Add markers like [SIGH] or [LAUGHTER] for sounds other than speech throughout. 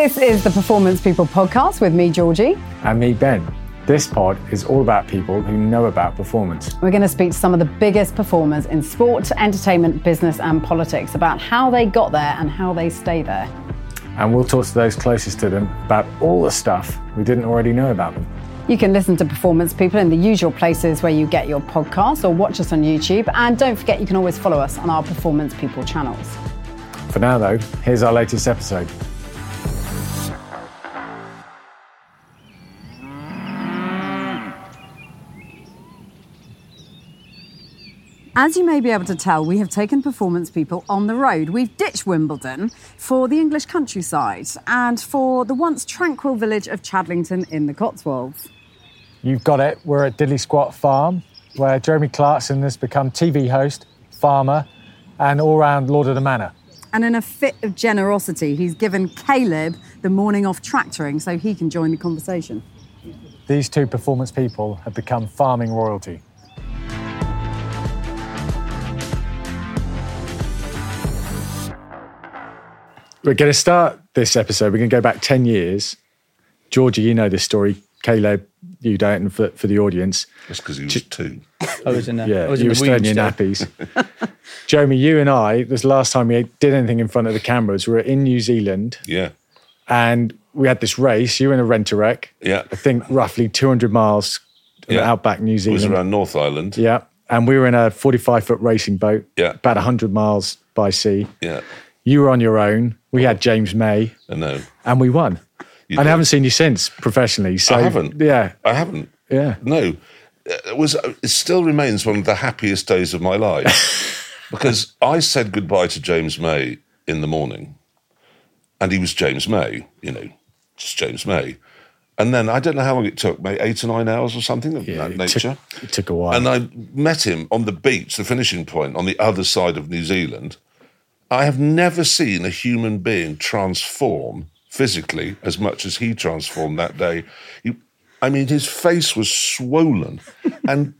This is the Performance People podcast with me, Georgie. And me, Ben. This pod is all about people who know about performance. We're going to speak to some of the biggest performers in sport, entertainment, business, and politics about how they got there and how they stay there. And we'll talk to those closest to them about all the stuff we didn't already know about them. You can listen to Performance People in the usual places where you get your podcasts or watch us on YouTube. And don't forget, you can always follow us on our Performance People channels. For now, though, here's our latest episode. As you may be able to tell, we have taken performance people on the road. We've ditched Wimbledon for the English countryside and for the once tranquil village of Chadlington in the Cotswolds. You've got it. We're at Diddly Squat Farm, where Jeremy Clarkson has become TV host, farmer, and all round Lord of the Manor. And in a fit of generosity, he's given Kaleb the morning off tractoring so he can join the conversation. These two performance people have become farming royalty. We're going to start this episode. We're going to go back 10 years. Georgie, you know this story. Kaleb, you don't, and for, for the audience. Just because he was two. I was in a, Yeah, I was you in were a still in your nappies. [LAUGHS] Jeremy, you and I, this last time we did anything in front of the cameras, we were in New Zealand Yeah. and we had this race. You were in a rent a wreck. Yeah. I think roughly 200 miles Yeah. outback New Zealand. It was Zealand. around North Island. Yeah. And we were in a 45 foot racing boat, Yeah. about 100 miles by sea. Yeah. You were on your own. We had James May I know. and we won. You and I haven't seen you since professionally. So, I haven't. Yeah. I haven't. Yeah. No. It was. It still remains one of the happiest days of my life [LAUGHS] because I said goodbye to James May in the morning, and he was James May. You know, just James May. And then I don't know how long it took, maybe eight or nine hours or something of Yeah, that it nature. took- it took a while. And I met him on the beach, the finishing point, on the other side of New Zealand. I have never seen a human being transform physically as much as he transformed that day. He, I mean, his face was swollen [LAUGHS] and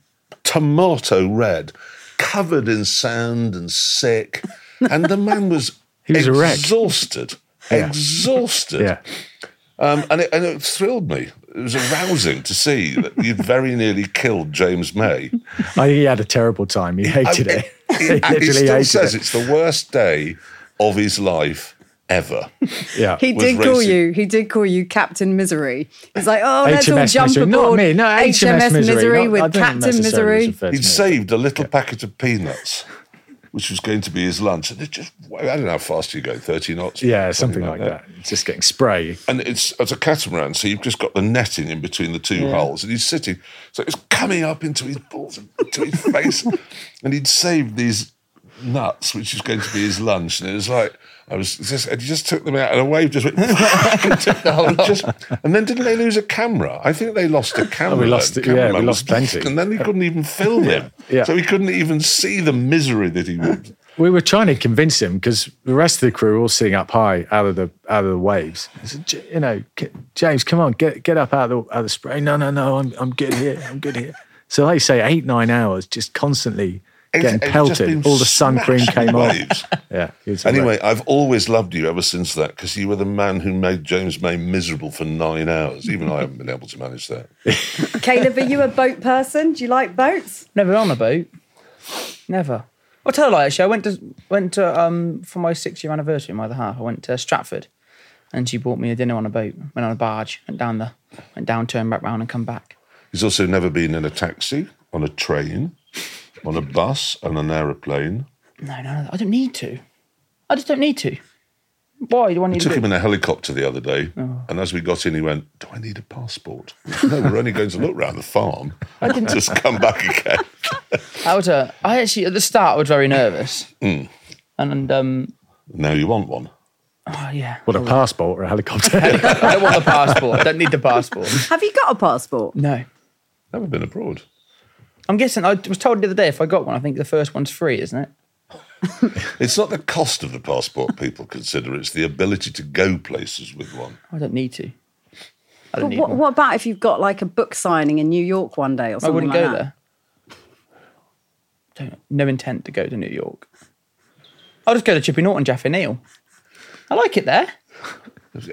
tomato red, covered in sand and sick. And the man was, [LAUGHS] He was exhausted. Exhausted. [LAUGHS] Yeah. Um, and, it, and it thrilled me. It was arousing to see that you'd very nearly killed James May. I think he had a terrible time. He hated I- it. He, [LAUGHS] He he still hated says it. it's the worst day of his life ever. Yeah. He Was did call you. He did call you Captain Misery. He's like, oh, let's all HMS jump Misery. aboard Not me. No, HMS, Misery. Not- with Captain Misery. He'd me. saved a little packet of peanuts, which was going to be his lunch. And it just, I don't know how fast you go, 30 knots? Yeah, something like that. Just getting spray. And it's, it's a catamaran, so you've just got the netting in between the two hulls, and he's sitting, so it's coming up into his balls, and into his [LAUGHS] face, and he'd saved these nuts, which was going to be his lunch, and it was like I was just, and he just took them out, and a wave just went, [LAUGHS] and, took the whole, just, and then didn't they lose a camera? I think they lost a oh, camera. We lost it, yeah, we lost plenty. and then he couldn't even film him, Yeah. so he couldn't even see the misery that he would We were trying to convince him because the rest of the crew were all sitting up high out of the out of the waves. Said, you know, James, come on, get get up out of the out of the spray. No, no, no, I'm I'm good here. I'm good here. So you say, eight nine hours, just constantly getting It's- it's pelted. All the sun cream smashed came off. [LAUGHS] Yeah. Anyway, great. I've always loved you ever since that because you were the man who made James May miserable for nine hours. Even I haven't been able to manage that. [LAUGHS] Kaleb, are you a boat person? Do you like boats? Never on a boat. Never. I'll tell you like actually. I went to went to um for my six year anniversary. My other half. I went to Stratford, and she bought me a dinner on a boat. Went on a barge. Went down the went down, turned back round, and come back. He's also never been in a taxi, on a train, on a bus, and an aeroplane. No, no, no, I don't need to. I just don't need to. Why do I I need took to? him in a helicopter the other day, Oh. and as we got in, he went, "Do I need a passport?" [LAUGHS] no, we're only going to look round the farm. I didn't [LAUGHS] just come back again. [LAUGHS] I was a. I actually at the start I was very nervous, Mm. and, and um, Now you want one. oh yeah. what a passport or a helicopter. I don't want a passport. I don't need the passport. Have you got a passport? No. Never been abroad. I'm guessing. I was told the other day if I got one, I think the first one's free, isn't it? [LAUGHS] It's not the cost of the passport people consider; it's the ability to go places with one. I don't need to. I But don't need what, one. what about if you've got like a book signing in New York one day or something? I something wouldn't like go that? there. Don't, no intent to go to New York. I'll just go to Chippy Norton, Jaffa Neal. I like it there.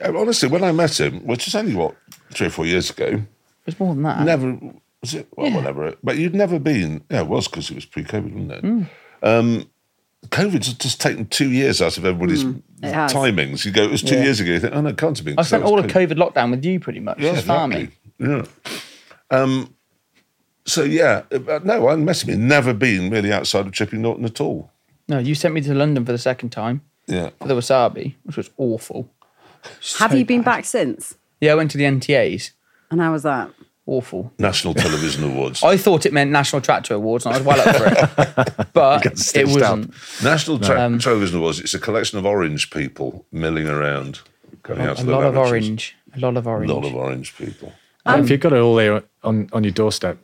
Honestly, when I met him, which is only what three or four years ago, There's more than that. never was it well, Yeah. whatever. But you'd never been. Yeah, it was because it was pre-COVID, wasn't it? Mm. Um, COVID's just taken two years out of everybody's it has. timings. You go, it was two Yeah. years ago. You think, oh no, it can't have been. I 'cause spent that was all of COVID lockdown with you pretty much. Yeah, just farming. exactly. Yeah. Um, so yeah, no, I'm messing He'd never been really outside of Chipping Norton at all. No, you sent me to London for the second time Yeah. for the wasabi, which was awful. [LAUGHS] Have you been bad. back since? Yeah, I went to the NTAs. And how was that? Awful. National Television Awards. [LAUGHS] I thought it meant National Tractor Awards, and I was well up for it. [LAUGHS] But it wasn't. National Tra- Um, Television Awards. It's a collection of orange people milling around, going out A to the lot of orange. A lot of orange, A lot of orange people. if you've got it all there on, on your doorstep,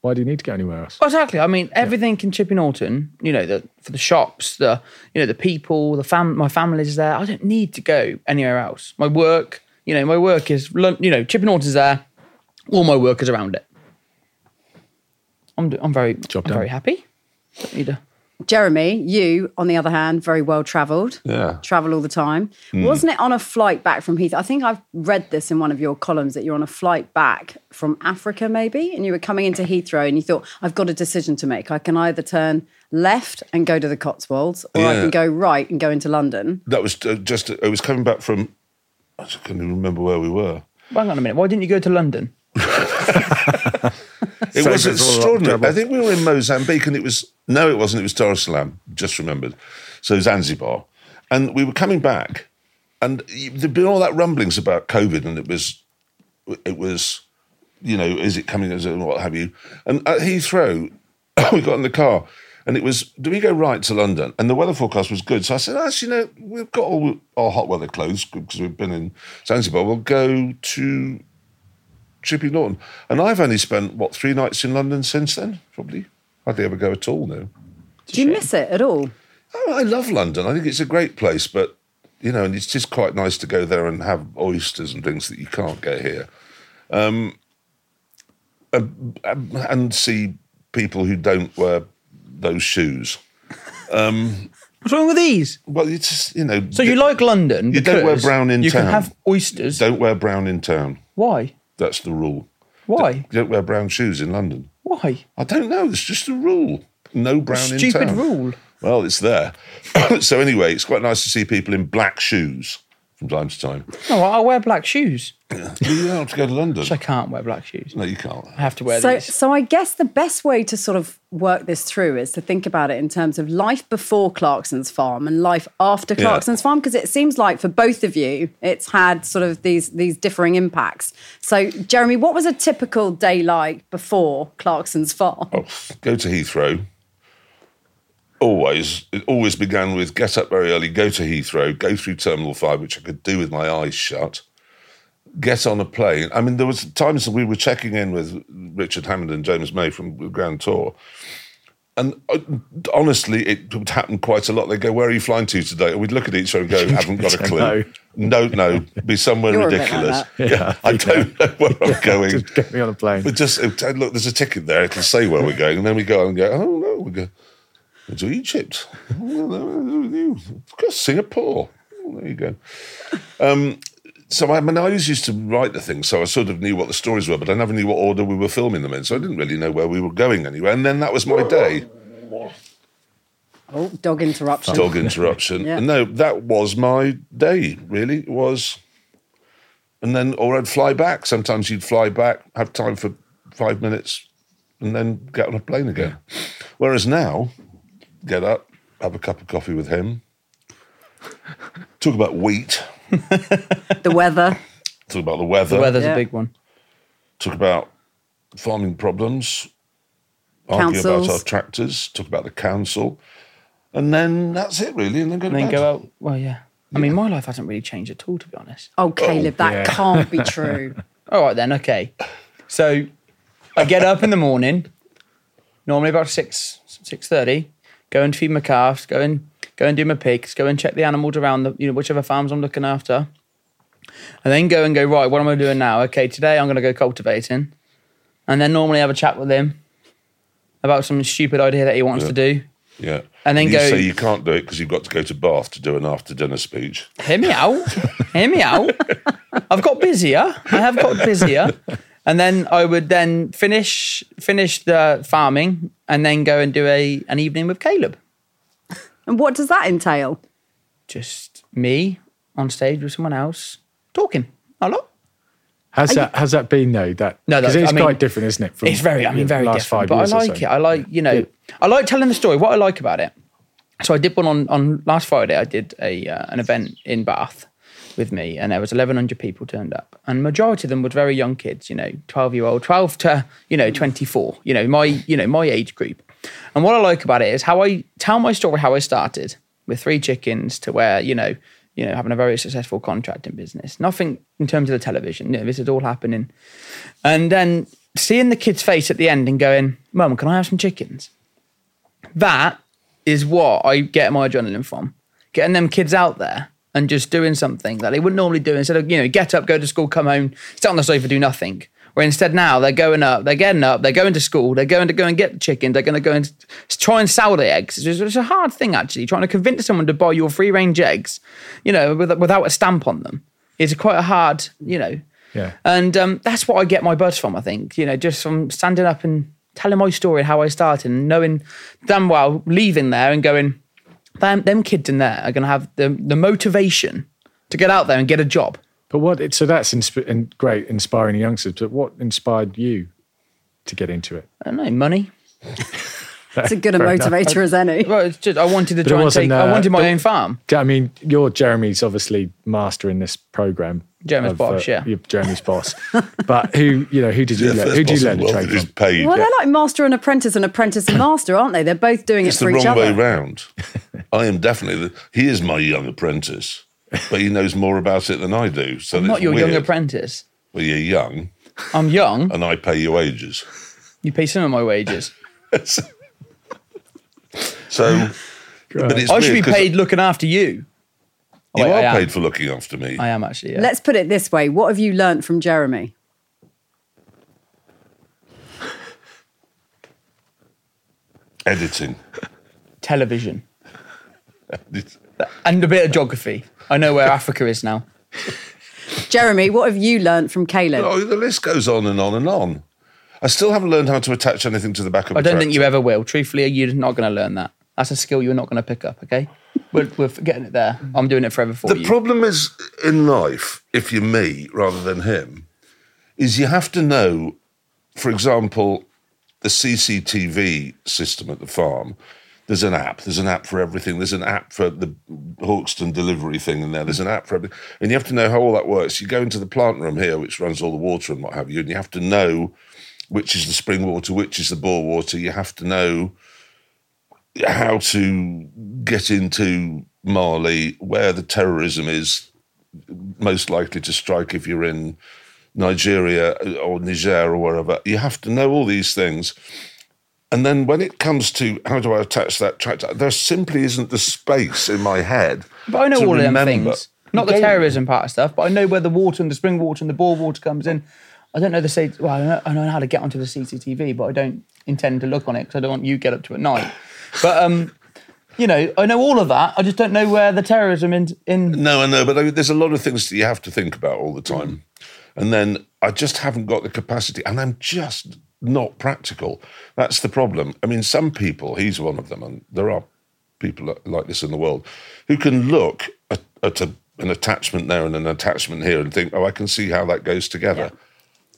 why do you need to go anywhere else? Well, exactly. I mean, everything in Chippy Norton. You know, the for the shops, the you know the people, the fam. My family's there. I don't need to go anywhere else. My work. You know, my work is. You know, Chippy Norton's there. All my work is around it. I'm. I'm very. Job I'm done. very happy. Don't need a. Jeremy, you, on the other hand, very well travelled. Yeah. Travel all the time. Hmm. Wasn't it on a flight back from Heath? I think I've read this in one of your columns that you're on a flight back from Africa, maybe, and you were coming into Heathrow and you thought, I've got a decision to make. I can either turn left and go to the Cotswolds, or I Yeah. can go right and go into London. That was uh, just. I was coming back from. I just can't even remember where we were. Hang on a minute. Why didn't you go to London? It So was it's all a lot of extraordinary. I think we were in Mozambique, and it was no, it wasn't. It was Dar es Salaam. Just remembered. So Zanzibar, and we were coming back, and there'd been all that rumblings about COVID, and it was, it was, you know, is it coming as a what have you? And at Heathrow, [COUGHS] we got in the car, and it was, do we go right to London? And the weather forecast was good, so I said, actually, no, we've got all our hot weather clothes because we've been in Zanzibar. We'll go to Chippy Norton. And I've only spent, what, three nights in London since then? Probably. Hardly ever go at all now. Do you miss it at all? Oh, I love London. I think it's a great place, but, you know, and it's just quite nice to go there and have oysters and things that you can't get here. Um, and, and see people who don't wear those shoes. Um, What's wrong with these? Well, it's just, you know. So you like London? You don't wear brown in you town. can have oysters. Don't wear brown in town. Why? That's the rule. Why? You don't wear brown shoes in London. Why? I don't know. It's just a rule. No brown in Stupid rule. Well, it's there. [COUGHS] so anyway, it's quite nice to see people in black shoes from time to time. No, I'll wear black shoes. you don't have to go to London. I can't wear black shoes. No, you can't. I have to wear So, these. so I guess the best way to sort of work this through is to think about it in terms of life before Clarkson's farm and life after Yeah. Clarkson's farm, because it seems like for both of you, it's had sort of these these differing impacts. So, Jeremy, what was a typical day like before Clarkson's farm? Oh, go to Heathrow. Always, it always began with get up very early, go to Heathrow, go through Terminal 5, which I could do with my eyes shut, get on a plane. I mean, there was times that we were checking in with Richard Hammond and James May from Grand Tour, and uh, honestly, it would happen quite a lot. They'd go, "Where are you flying to today?" And we'd look at each other and go, [LAUGHS] "Haven't got a clue." No, no, be somewhere You're a bit like ridiculous. Yeah, I don't know where I'm going. Just get me on a plane. But just uh, look, there's a ticket there. It'll say where we're going, and then we go and go. Oh no, we go to Egypt. Singapore. There you go. Um, so I, mean, I always used to write the things, so I sort of knew what the stories were, but I never knew what order we were filming them in. So I didn't really know where we were going anywhere. And then that was my day. Oh, dog interruption. Dog interruption. Yeah. No, that was my day. Really, it was. And then, or I'd fly back. Sometimes you'd fly back, have time for five minutes, and then get on a plane again. Whereas now, get up, have a cup of coffee with him, talk about wheat, [LAUGHS] The weather. talk about the weather, The weather's Yeah. a big one. talk about farming problems, argue about Councils. our tractors, talk about the council, and then that's it really. And then go to And then bed. go out. Well, yeah. I mean, my life hasn't really changed at all, to be honest. Oh, Kaleb, that oh, yeah. can't be [LAUGHS] true. All right then, okay. So I get up in the morning, normally about six six thirty. Go and feed my calves. Go and go and do my pigs. Go and check the animals around the you know whichever farms I'm looking after. And then go and go right. What am I doing now? Okay, today I'm going to go cultivating, and then normally have a chat with him about some stupid idea that he wants to do. Yeah. And then you go- say you can't do it because you've got to go to Bath to do an after dinner speech. Hear me out. Hear me out. [LAUGHS] I've got busier. I have got busier. And then I would then finish finish the farming and then go and do a an evening with Kaleb. And what does that entail? Just me on stage with someone else talking a lot. Has that has that been though? That No, because it's I mean, quite different, isn't it? From It's very, I mean, the very last different. five But I years or like so? it. I like, you know, I like telling the story. What I like about it. So I did one on on last Friday. I did a uh, an event in Bath with me, and there was eleven hundred people turned up, and majority of them were very young kids. You know, twelve year old, twelve to you know twenty four. You know, my you know my age group. And what I like about it is how I tell my story, how I started with three chickens to where you know. You know, having a very successful contracting business. Nothing in terms of the television. You know, this is all happening. And then seeing the kid's face at the end and going, Mum, can I have some chickens? That is what I get my adrenaline from. Getting them kids out there and just doing something that they wouldn't normally do instead of, you know, get up, go to school, come home, sit on the sofa, do nothing. Where instead now they're going up, they're getting up, they're going to school, they're going to go and get the chickens, they're going to go and try and sell the eggs. It's, just- it's a hard thing actually, trying to convince someone to buy your free range eggs, you know, with, without a stamp on them. It's quite a hard, you know, Yeah. and um, that's what I get my buzz from, I think. You know, just from standing up and telling my story, and how I started, and knowing damn well leaving there and going, them, them kids in there are going to have the, the motivation to get out there and get a job. But what? So that's insp- and great, inspiring youngsters. But what inspired you to get into it? I don't know, money. [LAUGHS] It's a [LAUGHS] good a Fair enough. motivator as any. Well, it's just I wanted to But try and wasn't, take. I uh, wanted my but- own farm. I mean, you're Jeremy's obviously master in this program. Jeremy's of, uh, boss, yeah. You're Jeremy's boss. [LAUGHS] but who, you know, who did you Yeah, learn? Who did you possible learn the wealth trade from? paid. Well, they're like master and apprentice and apprentice and master, aren't they? They're both doing It's it the for each other. It's the wrong way round. I am definitely the, he is my young apprentice, but he knows more about it than I do. So I'm not it's your young apprentice. Well, you're young, I'm young. and I pay your wages. You pay some of my wages. [LAUGHS] So, [LAUGHS] but it's I should be be 'cause paid looking after you. You Oh, wait, I are am. paid for looking after me. I am actually. Yeah. Let's put it this way. What have you learnt from Jeremy? Editing. Television. It's- and a bit of geography. I know where Africa is now. Jeremy, what have you learnt from Kaleb? Oh, the list goes on and on and on. I still haven't learned how to attach anything to the back of. I a don't think you tractor. ever will. Truthfully, you're not going to learn that. That's a skill you're not going to pick up. Okay, we're, we're getting it there. I'm doing it forever for The you. problem is in life, if you're me rather than him, is you have to know, for example, the CCTV system at the farm. There's an app. There's an app for everything. There's an app for the Hawkstone delivery thing in there. There's an app for everything. And you have to know how all that works. You go into the plant room here, which runs all the water and what have you, and you have to know which is the spring water, which is the bore water. You have to know how to get into Mali, where the terrorism is most likely to strike if you're in Nigeria or Niger or wherever. You have to know all these things. And then when it comes to how do I attach that tractor, there simply isn't the space in my head. But I know all of them things. Not the terrorism part of stuff, but I know where the water and the spring water and the bore water comes in. I don't know the say. Well, I know, I know how to get onto the CCTV, but I don't intend to look on it because I don't want you to get up to at night. But um, you know, I know all of that. I just don't know where the terrorism in in. No, I know, but I, there's a lot of things that you have to think about all the time. And then I just haven't got the capacity, and I'm just not practical. That's the problem. I mean, some people, he's one of them, and there are people like this in the world, who can look at, at a, an attachment there and an attachment here and think, oh, I can see how that goes together.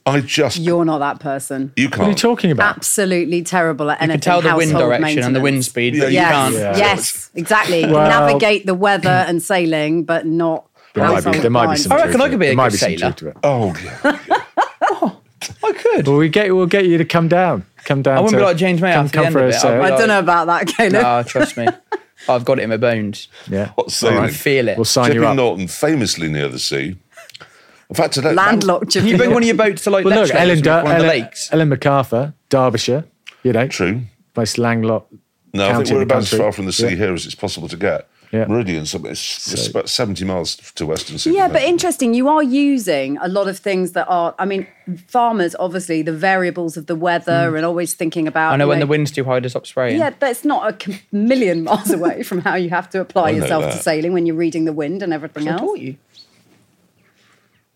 I just, You're not that person. you can't. What are you talking about? Absolutely terrible at anything. You can tell the wind direction and the wind maintenance. speed, Yeah, but you Yes, can't. Yeah. yes, exactly. You can Well- navigate the weather and sailing, but not. There might be, there might be some I reckon I could be a There might good sailor. truth to it. Oh, [LAUGHS] oh. I could. Well, we get we'll get you to come down. Come down. I wouldn't to, be like James May come, after come for of a it. I'll sail. I like- don't know about that, Kaleb. No, trust me. I've got it in my bones. Yeah. What sailing? I feel it. We'll sign Chipping you up. Norton, famously near the sea. In fact, today, Landlocked. Can you bring one of your boats to like Well, look, Letchworth Ellen, or Dur- the Ellen, lakes? Ellen MacArthur, Derbyshire. You know, True. most landlocked. No, I think we're the about as far from the sea Yeah. here as it's possible to get. Yeah. Meridian, so it's, it's about 70 miles to Western Sydney. Yeah, but interesting. You are using a lot of things that are. I mean, farmers obviously the variables of the weather mm. and always thinking about. I know you when the wind's too high to stop spraying. Yeah, that's not a million miles away from how you have to [LAUGHS] apply I know yourself to sailing when you're reading the wind and everything I else. taught you.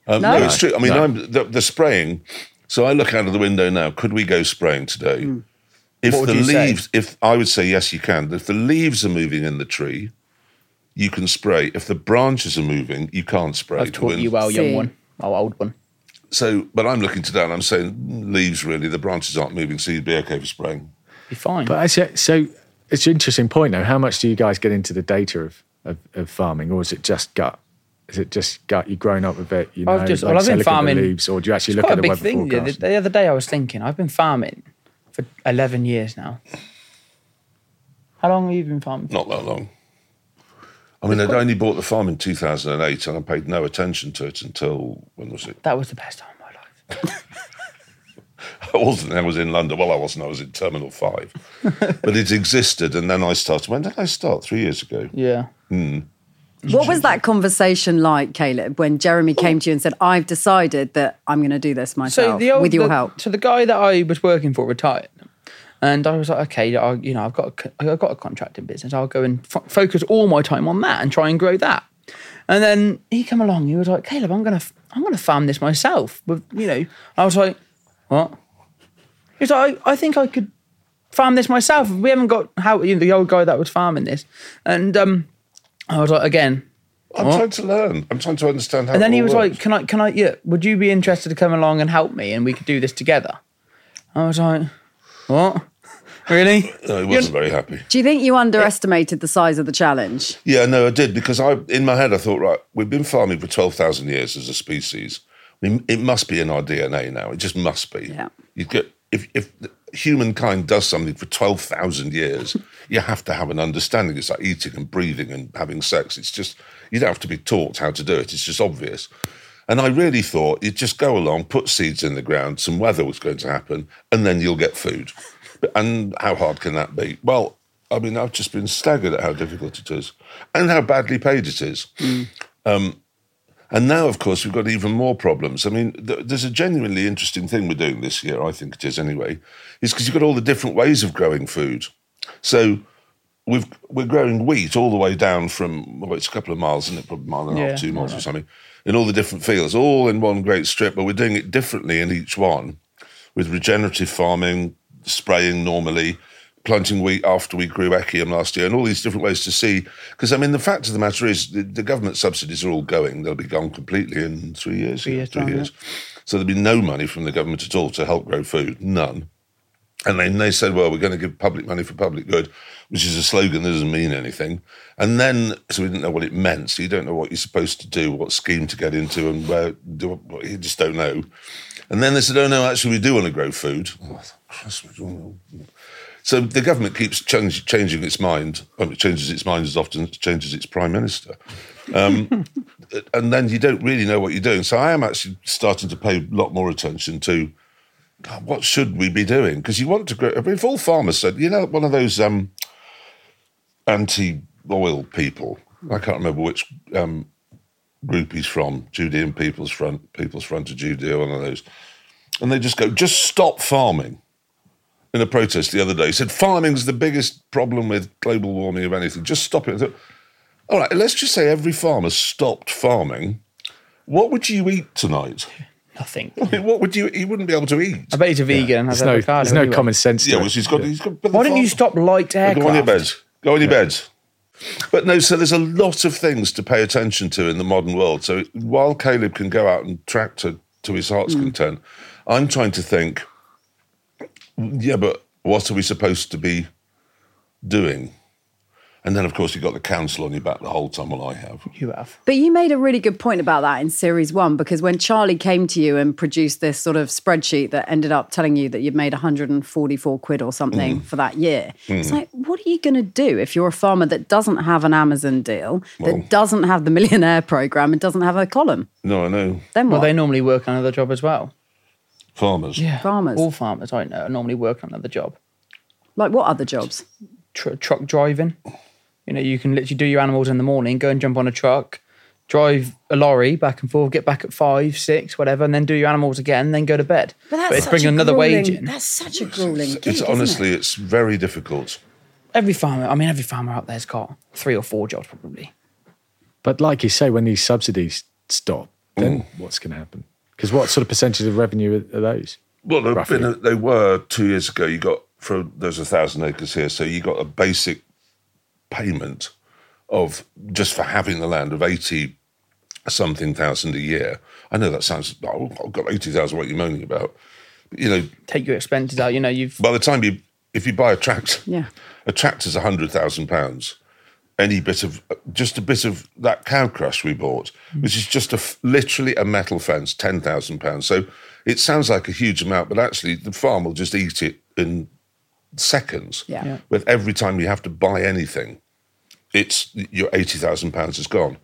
Um, No? no? it's true. I mean, No. I'm, the, the spraying. So I look out of the window now. Could we go spraying today? If What would the you say? leaves, if I would say yes, you can. If the leaves are moving in the tree, you can spray. If the branches are moving, you can't spray. I've The taught you well, young See. one. Oh, old one. So, but I'm looking today and I'm saying leaves really. The branches aren't moving, so you'd be okay for spraying. Be fine. But actually, so it's an interesting point though. How much do you guys get into the data of, of, of farming, or is it just gut? Is it just gut? You've grown up with it, you know, I've just, like well, I've been farming. leaves, or do you actually It's look quite at a the big weather thing. The, forecast? the other day, I was thinking, I've been farming for 11 years now. How long have you been farming? Not that long. I mean, I'd only bought the farm in 2008 and I paid no attention to it until, when was it? That was the best time of my life. [LAUGHS] I wasn't. I was in London. Well, I wasn't. I was in Terminal Five, [LAUGHS] but it existed, and then I started. When did I start? Three years ago. Yeah. Hmm. What was that conversation like, Kaleb, when Jeremy came to you and said, "I've decided that I'm going to do this myself So old, with your the- help"? So the guy that I was working for retired, and I was like, okay, I, you know, I've got a, I've got a contracting business. I'll go and f- focus all my time on that and try and grow that. And then he came along. He was like, Kaleb, I'm gonna I'm gonna farm this myself. With you know, I was like, what? He was like, I, I think I could farm this myself. We haven't got how you know, the old guy that was farming this, and um, I was like, again, I'm trying to learn. I'm trying to understand how. and then it he was works. like, "Can I? Can I? Yeah. Would you be interested to come along and help me, and we could do this together?" I was like, "What? [LAUGHS] Really?" [LAUGHS] No, he wasn't very happy. Do you think you underestimated the size of the challenge? Yeah, no, I did because I, in my head, I thought, right, we've been farming for twelve thousand years as a species. I mean, it must be in our DNA now. It just must be. Yeah. You get if if humankind does something for twelve thousand years, you have to have an understanding. It's like eating and breathing and having sex. It's just you don't have to be taught how to do it. It's just obvious. And I really thought you'd just go along, put seeds in the ground, some weather was going to happen, and then you'll get food. And how hard can that be? Well, I mean, I've just been staggered at how difficult it is and how badly paid it is. Um, and now, of course, we've got even more problems. I mean, th- there's a genuinely interesting thing we're doing this year, I think it is anyway, is because you've got all the different ways of growing food. So we've, we're growing wheat all the way down from, well, it's a couple of miles, isn't it? Probably a mile and a Yeah, half, two miles or something, in all the different fields, all in one great strip, but we're doing it differently in each one with regenerative farming, spraying normally, planting wheat after we grew Echium last year, and all these different ways to see. Because, I mean, the fact of the matter is the, the government subsidies are all going. They'll be gone completely in three years. Three years' three years. So there'll be no money from the government at all to help grow food. None. And then they said, well, we're going to give public money for public good, which is a slogan that doesn't mean anything. And then, so we didn't know what it meant. So you don't know what you're supposed to do, what scheme to get into, and where, do, you just don't know. And then they said, oh, no, actually, we do want to grow food. Oh. So the government keeps change, changing its mind. Well, it changes its mind as often as it changes its prime minister. Um, [LAUGHS] and then you don't really know what you're doing. So I am actually starting to pay a lot more attention to God, what should we be doing? Because you want to grow. I mean, if all farmers said, you know, one of those um, anti-oil people, I can't remember which um, group he's from, Judean People's Front, People's Front of Judea, one of those, and they just go, just stop farming. In a protest the other day, he said farming's the biggest problem with global warming of anything. Just stop it. Thought, all right, let's just say every farmer stopped farming. What would you eat tonight? Nothing. I mean, what would you? You wouldn't be able to eat. I bet he's a vegan and has There's no, avocado. there's no anyway. common sense to Yeah, well, he's got. He's got. Why don't you stop light aircraft? Go on your beds. Go on your beds. But no, so there's a lot of things to pay attention to in the modern world. So while Kaleb can go out and tractor to his heart's hmm. content, I'm trying to think. Yeah, but what are we supposed to be doing? And then, of course, you've got the council on your back the whole time. Well, I have. You have. But you made a really good point about that in series one because when Charlie came to you and produced this sort of spreadsheet that ended up telling you that you'd made 144 quid or something mm. for that year, mm. it's like, what are you going to do if you're a farmer that doesn't have an Amazon deal, Well- that doesn't have the millionaire program, and doesn't have a column? No, I know. Then what? Well, they normally work another job as well. Farmers. Yeah. Farmers. All farmers I know normally work another job. like what other jobs? Tr- truck driving. You know, you can literally do your animals in the morning, go and jump on a truck, drive a lorry back and forth, get back at five, six, whatever, and then do your animals again, then go to bed. but it's bringing another wage in. That's such a grueling gig, It's isn't honestly, it? it's very difficult. Every farmer, I mean, every farmer out there's got three or four jobs probably. But like you say, when these subsidies stop, then what's going to happen? Because what sort of percentage of revenue are, are those? Well, they've been a, they were two years ago. You got for there's a thousand acres here, so you got a basic payment of just for having the land of eighty something thousand a year. I know that sounds. Oh, I've got eighty thousand. What are you moaning about? But, you know, Take your expenses out. You know, you've by the time you if you buy a tractor, Yeah. a tractor's a hundred thousand pounds. Any bit of just a bit of that cow crush we bought, hmm. which is just a, literally a metal fence, ten thousand pounds. So it sounds like a huge amount, but actually the farm will just eat it in seconds. Yeah. Yeah. With every time you have to buy anything, it's your eighty thousand pounds is gone,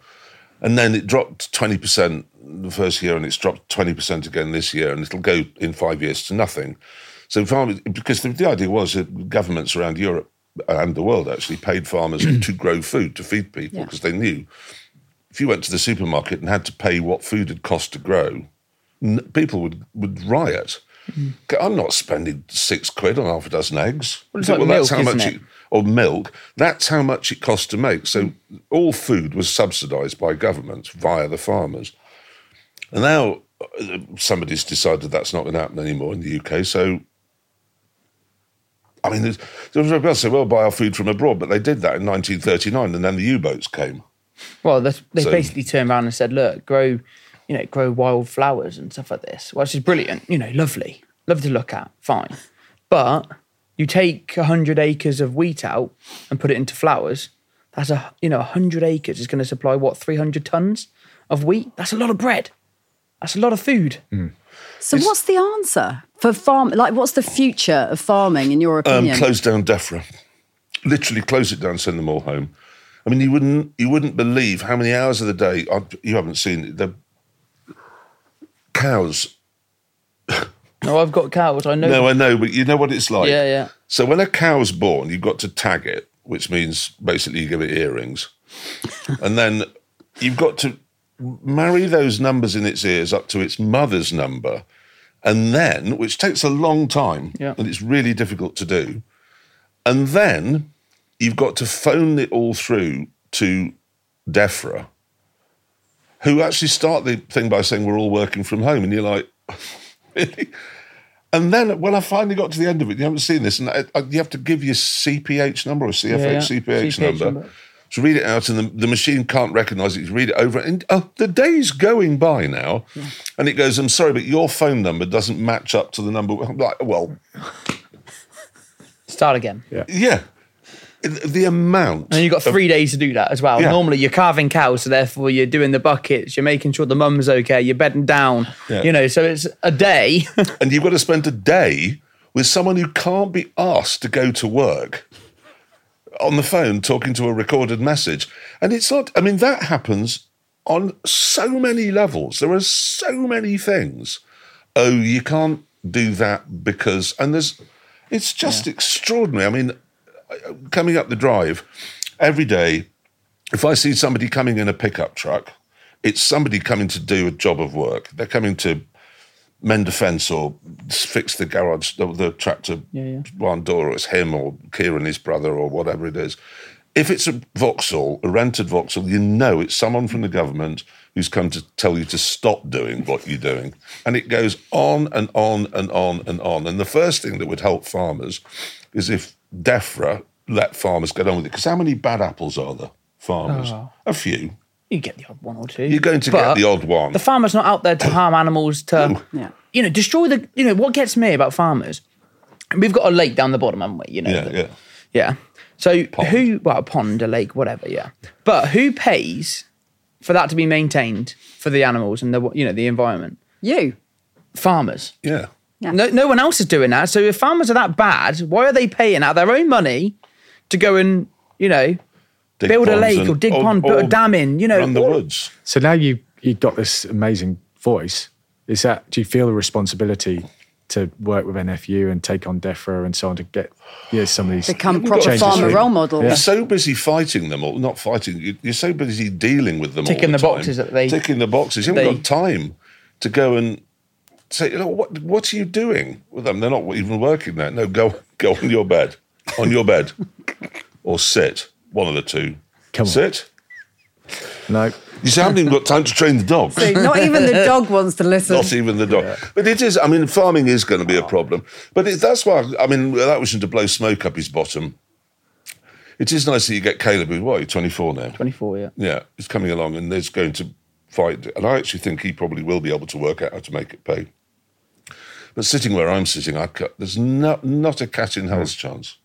and then it dropped twenty percent the first year, and it's dropped twenty percent again this year, and it'll go in five years to nothing. So farmers, because the, the idea was that governments around Europe and the world actually paid farmers [CLEARS THROAT] to grow food to feed people Yeah. because they knew if you went to the supermarket and had to pay what food had cost to grow, n- people would, would riot. Mm-hmm. I'm not spending six quid on half a dozen eggs. Well, it's like milk, isn't much it? Or milk. That's how much it cost to make. So all food was subsidised by governments via the farmers. And now uh, somebody's decided that's not going to happen anymore in the UK. So, I mean, there's, there's people say, well, buy our food from abroad, but they did that in 1939, and then the U-boats came. Well, they So- basically turned around and said, "Look, grow, you know, grow wild flowers and stuff like this." Which is brilliant. You know, lovely, lovely to look at. Fine, but you take hundred acres of wheat out and put it into flowers. That's a you know, hundred acres is going to supply what three hundred tons of wheat. That's a lot of bread. That's a lot of food. So what's the answer for farm? Like, what's the future of farming in your Um, opinion? close down DEFRA. Literally close it down, send them all home. I mean, you wouldn't you wouldn't believe how many hours of the day I, you haven't seen. The cows. No, I've got cows. I know. No, I know, but you know what it's like. Yeah, yeah. So when a cow's born, you've got to tag it, which means basically you give it earrings, [LAUGHS] and then you've got to marry those numbers in its ears up to its mother's number, and then which takes a long time, Yeah. and it's really difficult to do, and then you've got to phone it all through to DEFRA, who actually start the thing by saying we're all working from home, and you're like, really? [LAUGHS] And then when I finally got to the end of it, you haven't seen this, and I, I, you have to give your CPH number or CFH, yeah. CPH, CPH number, number. to read it out, and the, the machine can't recognise it. You read it over, and oh, the day's going by now, and it goes, "I'm sorry, but your phone number doesn't match up to the number." I'm [LAUGHS] like, well, Start again. Yeah. yeah, the amount. And you've got of- three days to do that as well. Yeah. Normally, you're carving cows, so therefore you're doing the buckets, you're making sure the mum's okay, you're bedding down. Yeah. You know, so it's a day. [LAUGHS] and you've got to spend a day with someone who can't be asked to go to work on the phone talking to a recorded message. And it's not, I mean, that happens on so many levels. There are so many things. Oh, you can't do that because, and there's, it's just extraordinary. I mean, coming up the drive every day, if I see somebody coming in a pickup truck, it's somebody coming to do a job of work. They're coming to mend a fence or fix the garage, the, the tractor one door, or it's him or Kieran, his brother, or whatever it is. If it's a Vauxhall, a rented Vauxhall, you know it's someone from the government who's come to tell you to stop doing what you're doing. And it goes on and on and on and on. And the first thing that would help farmers is if DEFRA let farmers get on with it. Because how many bad apples are there, farmers? Oh. A few. You get the odd one or two. You're going to But get the odd one. The farmer's not out there to [COUGHS] harm animals, to Yeah. you know, destroy the. You know what gets me about farmers? We've got a lake down the bottom, haven't we? You know. yeah, the- yeah. Yeah. So who? Well, a pond, a lake, whatever. Yeah. But who pays for that to be maintained for the animals and the you know the environment? You. Farmers. Yeah. Yeah. No, no one else is doing that. So if farmers are that bad, why are they paying out their own money to go and you know Dig build a lake and- or dig pond, put a dam in? You know, run the woods. So now you you've got this amazing voice. Is that do you feel a responsibility to work with NFU and take on DEFRA and so on to get yeah some of these Become proper changes farmer through. role models. You're so busy fighting them, or not fighting. you- You're so busy dealing with them, all Ticking the, the time. boxes that they- ticking the boxes. You haven't they- got time to go and say, you know, what what are you doing with them? They're not even working there. No, go go on your bed, on your bed, or sit. One of the two. Come on. sit. no You see, I haven't even got time to train the dogs. See, not even the dog wants to listen. Not even the dog. But it is, I mean, farming is going to be a problem. But it, that's why, I mean, that was to blow smoke up his bottom. It is nice that you get Kaleb, who's what, 24 now? Twenty four. Yeah. Yeah, he's coming along and there's going to fight. And I actually think he probably will be able to work out how to make it pay. But sitting where I'm sitting, I cut, there's not, not a cat in hell's hmm. chance.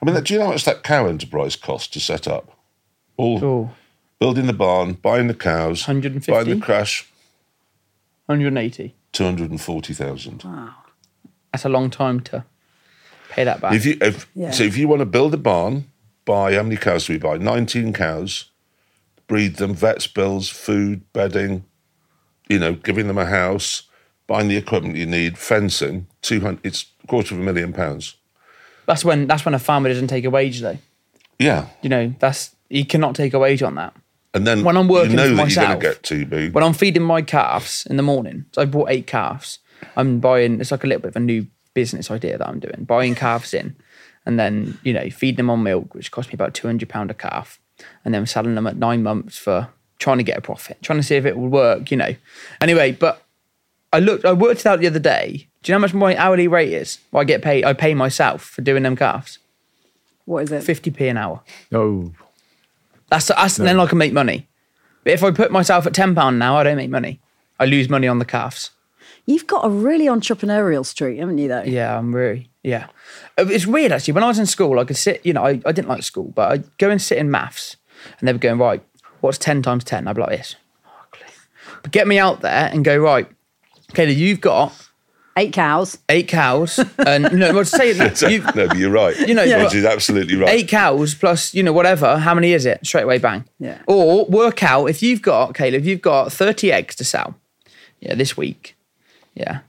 I mean, do you know how much that cow enterprise cost to set up? All building the barn, buying the cows, 150? buying the crush, 180. 240,000. That's a long time to pay that back. If you, if, Yeah. So if you want to build a barn, buy how many cows do we buy? Nineteen cows, breed them, vets bills, food, bedding, you know, giving them a house, buying the equipment you need, fencing. Two hundred. It's a quarter of a million pounds. that's when that's when a farmer doesn't take a wage though. Yeah, You know, that's he cannot take a wage on that. and then When I'm working you know for myself, to get TB. When I'm feeding my calves in the morning, so I bought eight calves. I'm buying. It's like a little bit of a new business idea that I'm doing. Buying calves in, and then you know feeding them on milk, which cost me about two hundred pound a calf, and then selling them at nine months for trying to get a profit, trying to see if it would work. You know. Anyway, but I looked. I worked it out the other day. Do you know how much my hourly rate is? Well, I get paid. I pay myself for doing them calves. What is it? Fifty p an hour. oh That's, that's then I can make money. But if I put myself at ten pound now, I don't make money. I lose money on the calves. You've got a really entrepreneurial streak, haven't you, though? Yeah, I'm really yeah. Uh, It's weird actually. When I was in school, I could sit. You know, I, I didn't like school, but I'd go and sit in maths, and they were going right. What's ten times ten? I'd be like this. But get me out there and go right. Okay, you've got Eight cows. eight cows, and no, know, what to say So- [LAUGHS] you, no, but you're right. You know, which but- is absolutely right. eight cows plus you know whatever. How many is it? Straight away, bang. Yeah. Or work out if you've got Kaleb, you've got thirty eggs to sell. Yeah, this week. Yeah.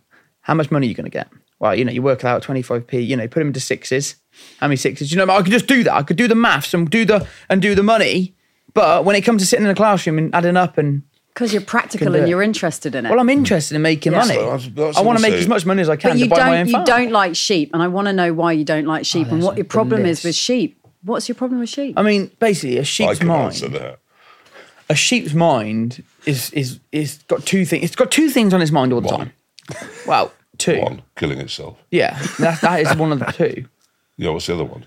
How much money are you going to get? Well, you know, you work it out twenty five p. You know, put them into sixes. How many sixes? You know, I could just do that. I could do the maths and do the and do the money. But when it comes to sitting in a classroom and adding up and Because you're practical and you're interested in it. well, I'm interested in making Yeah. money. So that's- that's I want to make as much money as I can but to you buy my own don't. You farm. don't like sheep, and I want to know why you don't like sheep oh, and what your a problem is with sheep. What's your problem with sheep? I mean, basically, a I sheep's can mind. answer that. a sheep's mind is is is got two things. It's got two things on its mind all the One. time. Well, two. One, killing itself. Yeah, that, that is one of the two. [LAUGHS] Yeah, what's the other one?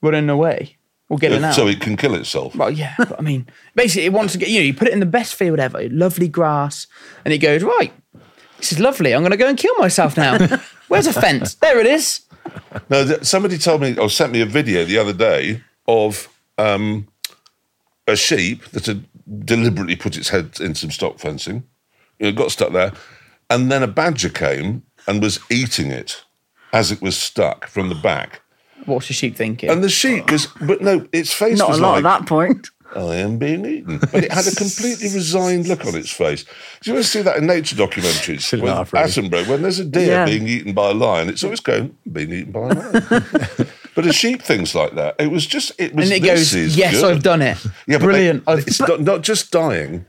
Running away or getting out. So it can kill itself. well, yeah, but I mean, basically, it wants to get you know. You put it in the best field ever, lovely grass, and it goes right. This is lovely. I'm going to go and kill myself now. [LAUGHS] Where's a fence? There it is. No, th- somebody told me or sent me a video the other day of um, a sheep that had deliberately put its head in some stock fencing. It got stuck there, and then a badger came and was eating it as it was stuck from the back. What's the sheep thinking? And the sheep was, but no, its face Not a was lot like at that point. I am being eaten. But it had a completely resigned look on its face. Do you ever see that in nature documentaries? Should With laugh, really. Attenborough, when there's a deer Yeah. being eaten by a lion, it's always going, being eaten by a lion. [LAUGHS] but a sheep, things like that. It was just, it was, And it this goes, yes, good. I've done it. Yeah, but Brilliant. They, it's not, not just dying.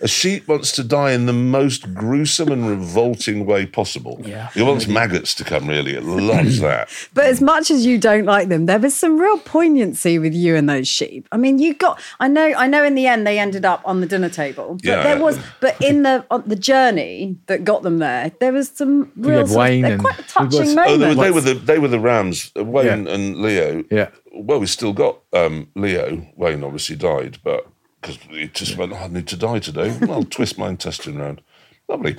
A sheep wants to die in the most gruesome and revolting way possible. Yeah. It wants maggots to come, really. It loves that. [LAUGHS] But as much as you don't like them, there was some real poignancy with you and those sheep. I mean, you got. I know. I know. In the end, they ended up on the dinner table. But Yeah, there yeah. was. But in the on the journey that got them there, there was some real. had sort of- Wayne they're and- quite who was- touching Oh, they moments. were, they were the they were the Rams. Uh, Wayne Yeah. and Leo. Yeah. Well, we still got um, Leo. Wayne obviously died, but because he just went, oh, I need to die today. Well, I'll [LAUGHS] twist my intestine round. Lovely,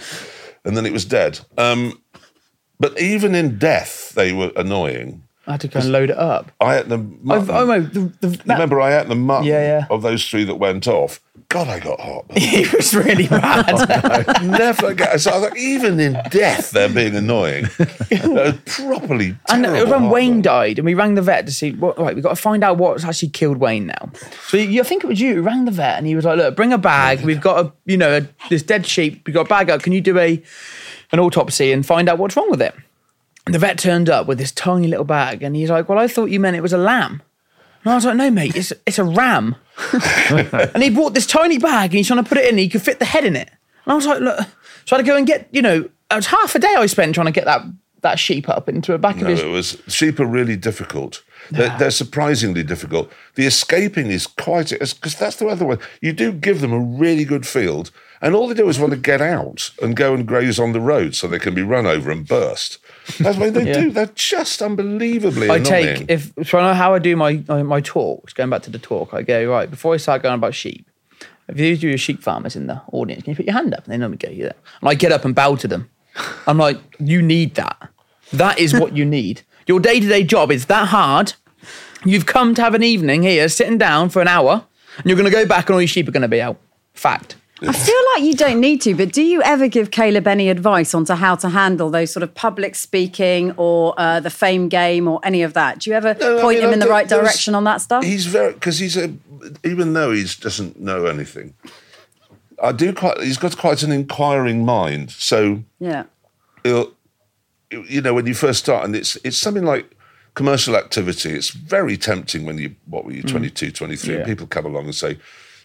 and then it was dead. Um, but even in death, they were annoying. I had to go and load it up. I ate the I've, mutton. oh no, the, the, that, Remember, I ate the mutton Yeah, yeah. of those three that went off. God, I got hot. [LAUGHS] it was really [LAUGHS] bad. Never get. So I was like, even in death, they're being annoying. [LAUGHS] Uh, properly. And terrible when Wayne heartburn. died, and we rang the vet to see what. Right, we got to find out what's actually killed Wayne now. So you, I think it was you who rang the vet, and he was like, "Look, bring a bag. We've got a, you know, a, this dead sheep. We have got a bag up. Can you do a an autopsy and find out what's wrong with it?" And the vet turned up with this tiny little bag, and he's like, "Well, I thought you meant it was a lamb." And I was like, "No, mate, it's it's a ram." [LAUGHS] and he brought this tiny bag, and he's trying to put it in. He could fit the head in it. And I was like, "Look," so I had to go and get, you know, it was half a day I spent trying to get that that sheep up into the back No, of his it was sheep are really difficult. They're, they're surprisingly difficult. The escaping is quite because that's the other way. You do give them a really good field, and all they do is want to get out and go and graze on the road so they can be run over and burst. That's what they Yeah. do. They're just unbelievably I annoying. take if so I know how I do my my talks. Going back to the talk, I go right before I start going about sheep. If you do your sheep farmers in the audience, can you put your hand up? And they normally go, yeah. And I get up and bow to them. I'm like, you need that. That is what you need. Your day to day job is that hard. You've come to have an evening here, sitting down for an hour, and you're going to go back, and all your sheep are going to be out. Fact. I feel like you don't need to, but do you ever give Kaleb any advice on to how to handle those sort of public speaking or uh, the fame game or any of that? Do you ever No, I point mean, him I in the right direction on that stuff? He's very because he's a even though he doesn't know anything. I do quite. He's got quite an inquiring mind. So yeah. you know, when you first start, and it's it's something like commercial activity. It's very tempting when you what were you 22, 23, and Yeah. people come along and say,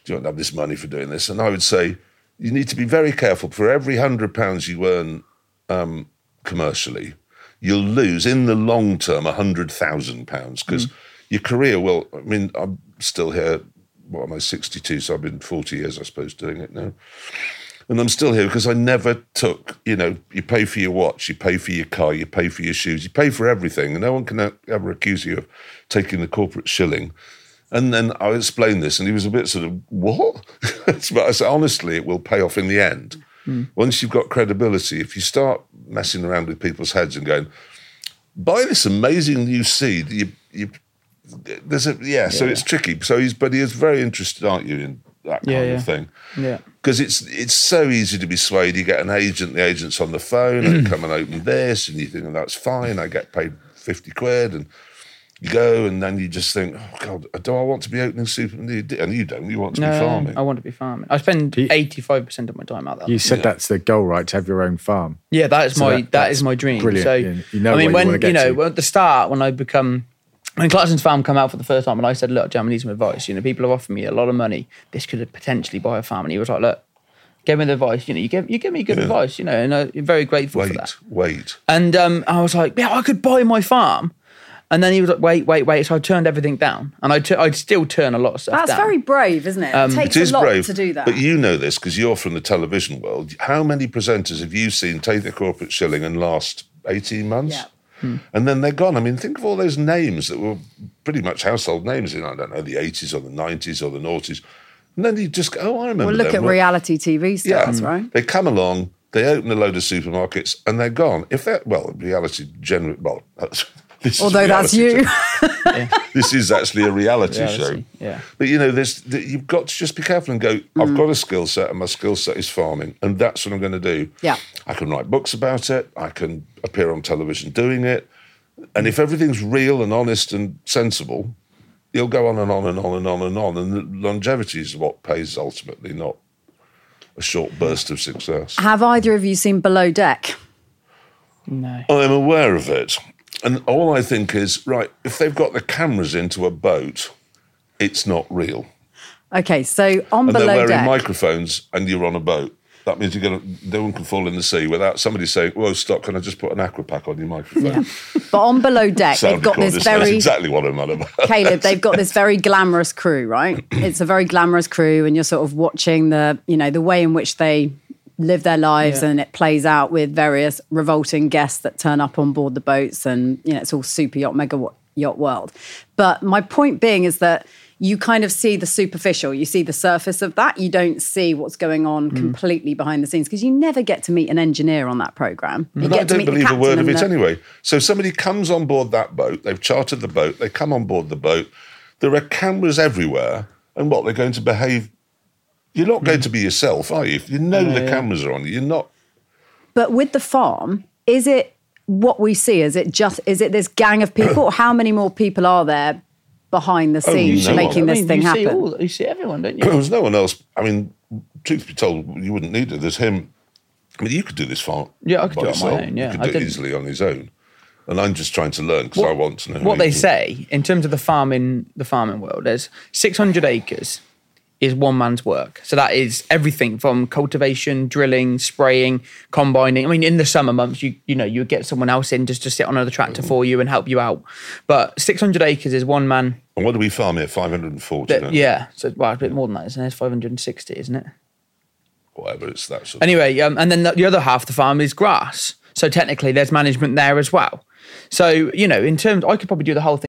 "Do you want to have this money for doing this?" And I would say, you need to be very careful. For every hundred pounds you earn um, commercially, you'll lose in the long term a hundred thousand pounds because your career will. I mean, I'm still here. What am I? Sixty-two. So I've been forty years, I suppose, doing it now. And I'm still here because I never took, you know, you pay for your watch, you pay for your car, you pay for your shoes, you pay for everything. And no one can ever accuse you of taking the corporate shilling. And then I explained this, and he was a bit sort of, what? [LAUGHS] but I said, honestly, it will pay off in the end. Hmm. Once you've got credibility, if you start messing around with people's heads and going, buy this amazing new seed, you, you, there's a, yeah, so it's tricky. So he's, but he is very interested, aren't you, in that kind Yeah, yeah. of thing Yeah. because it's it's so easy to be swayed. You get an agent, the agent's on the phone, and [CLEARS THROAT] come and open this, and you think, oh, that's fine. I get paid fifty quid, and you go, and then you just think, oh God, do I want to be opening super? And you, don't. You want to No, be farming. I want to be farming. I spend You- eighty five percent of my time out there. You said that's the goal, right? To have your own farm. Yeah, that is So my that- that that's my dream. brilliant. So You- you know I mean, where you when you know to. well, at the start when I become when Clarkson's farm come out for the first time, and I said, "Look, Jam, I need some advice." You know, people have offered me a lot of money. This could potentially buy a farm, and he was like, "Look, give me the advice. You know, you give you give me good advice. You know, and I'm very grateful for that." wait, wait. And um, I was like, "Yeah, I could buy my farm." And then he was like, "Wait, wait, wait." So I turned everything down, and I tu- I'd still turn a lot of stuff That's down. very brave, isn't it? Um, it takes It is a lot brave to do that. But you know this because you're from the television world. How many presenters have you seen take the corporate shilling and last eighteen months? Yeah. Hmm. And then they're gone. I mean, think of all those names that were pretty much household names in, I don't know, the 80s or the 90s or the noughties. And then you just go, oh, I remember well, look them. at reality TV stars, right? Hmm. They come along, they open a load of supermarkets, and they're gone. If they're, well, reality generally, well, that's, [LAUGHS] [LAUGHS] this Although that's you. show. [LAUGHS] This is actually a reality, show. Yeah. But you know, there's th- you've got to just be careful and go. Mm. I've got a skill set, and my skill set is farming, and that's what I'm going to do. Yeah. I can write books about it. I can appear on television doing it, and if everything's real and honest and sensible, you'll go on and on and on and on and on, and the longevity is what pays ultimately, not a short burst of success. Have either of you seen Below Deck? No. I'm aware of it. And all I think is, right, if they've got the cameras into a boat, it's not real. Okay, so on And they're Below wearing Deck. microphones and you're on a boat. That means you're gonna no one can fall in the sea without somebody saying, Whoa, stop, can I just put an aqua pack on your microphone? But on Below [LAUGHS] Deck, they've got this recorders, that's very exactly what I'm on about. [LAUGHS] [LAUGHS] Kaleb, they've got this very glamorous crew, right? It's a very glamorous crew, and you're sort of watching the, you know, the way in which they live their lives, Yeah. and it plays out with various revolting guests that turn up on board the boats, and you know, it's all super yacht, mega yacht world. But my point being is that you kind of see the superficial, you see the surface of that. You don't see what's going on mm. completely behind the scenes because you never get to meet an engineer on that program. Mm. You But I don't believe a word of it the- anyway. So somebody comes on board that boat, they've chartered the boat, they come on board the boat, there are cameras everywhere, and what, they're going to behave. You're not Hmm. going to be yourself, are you? If you know the cameras are on you, you're not. But with the farm, is it what we see? Is it just is it this gang of people, [COUGHS] how many more people are there behind the scenes no. making I this mean, thing you See happen? all, you see everyone, don't you? [COUGHS] There's no one else. I mean, truth be told, you wouldn't need it. There's him. I mean, you could do this farm. Yeah, I could by do it on my own, yeah, you could I do it didn't- easily on his own. And I'm just trying to learn because I want to know. what they you can- say in terms of the farming the farming world there's 600 acres is one man's work so that is everything from cultivation drilling spraying combining i mean in the summer months you you know you get someone else in just to sit on another tractor for you and help you out but 600 acres is one man And what do we farm here? 540. that, yeah so well a bit more than that isn't it it's 560 isn't it Whatever, it's that sort of Anyway, um, and then the, the other half of the farm is grass. So technically, there's management there as well. So you know, in terms, I could probably do the whole thing.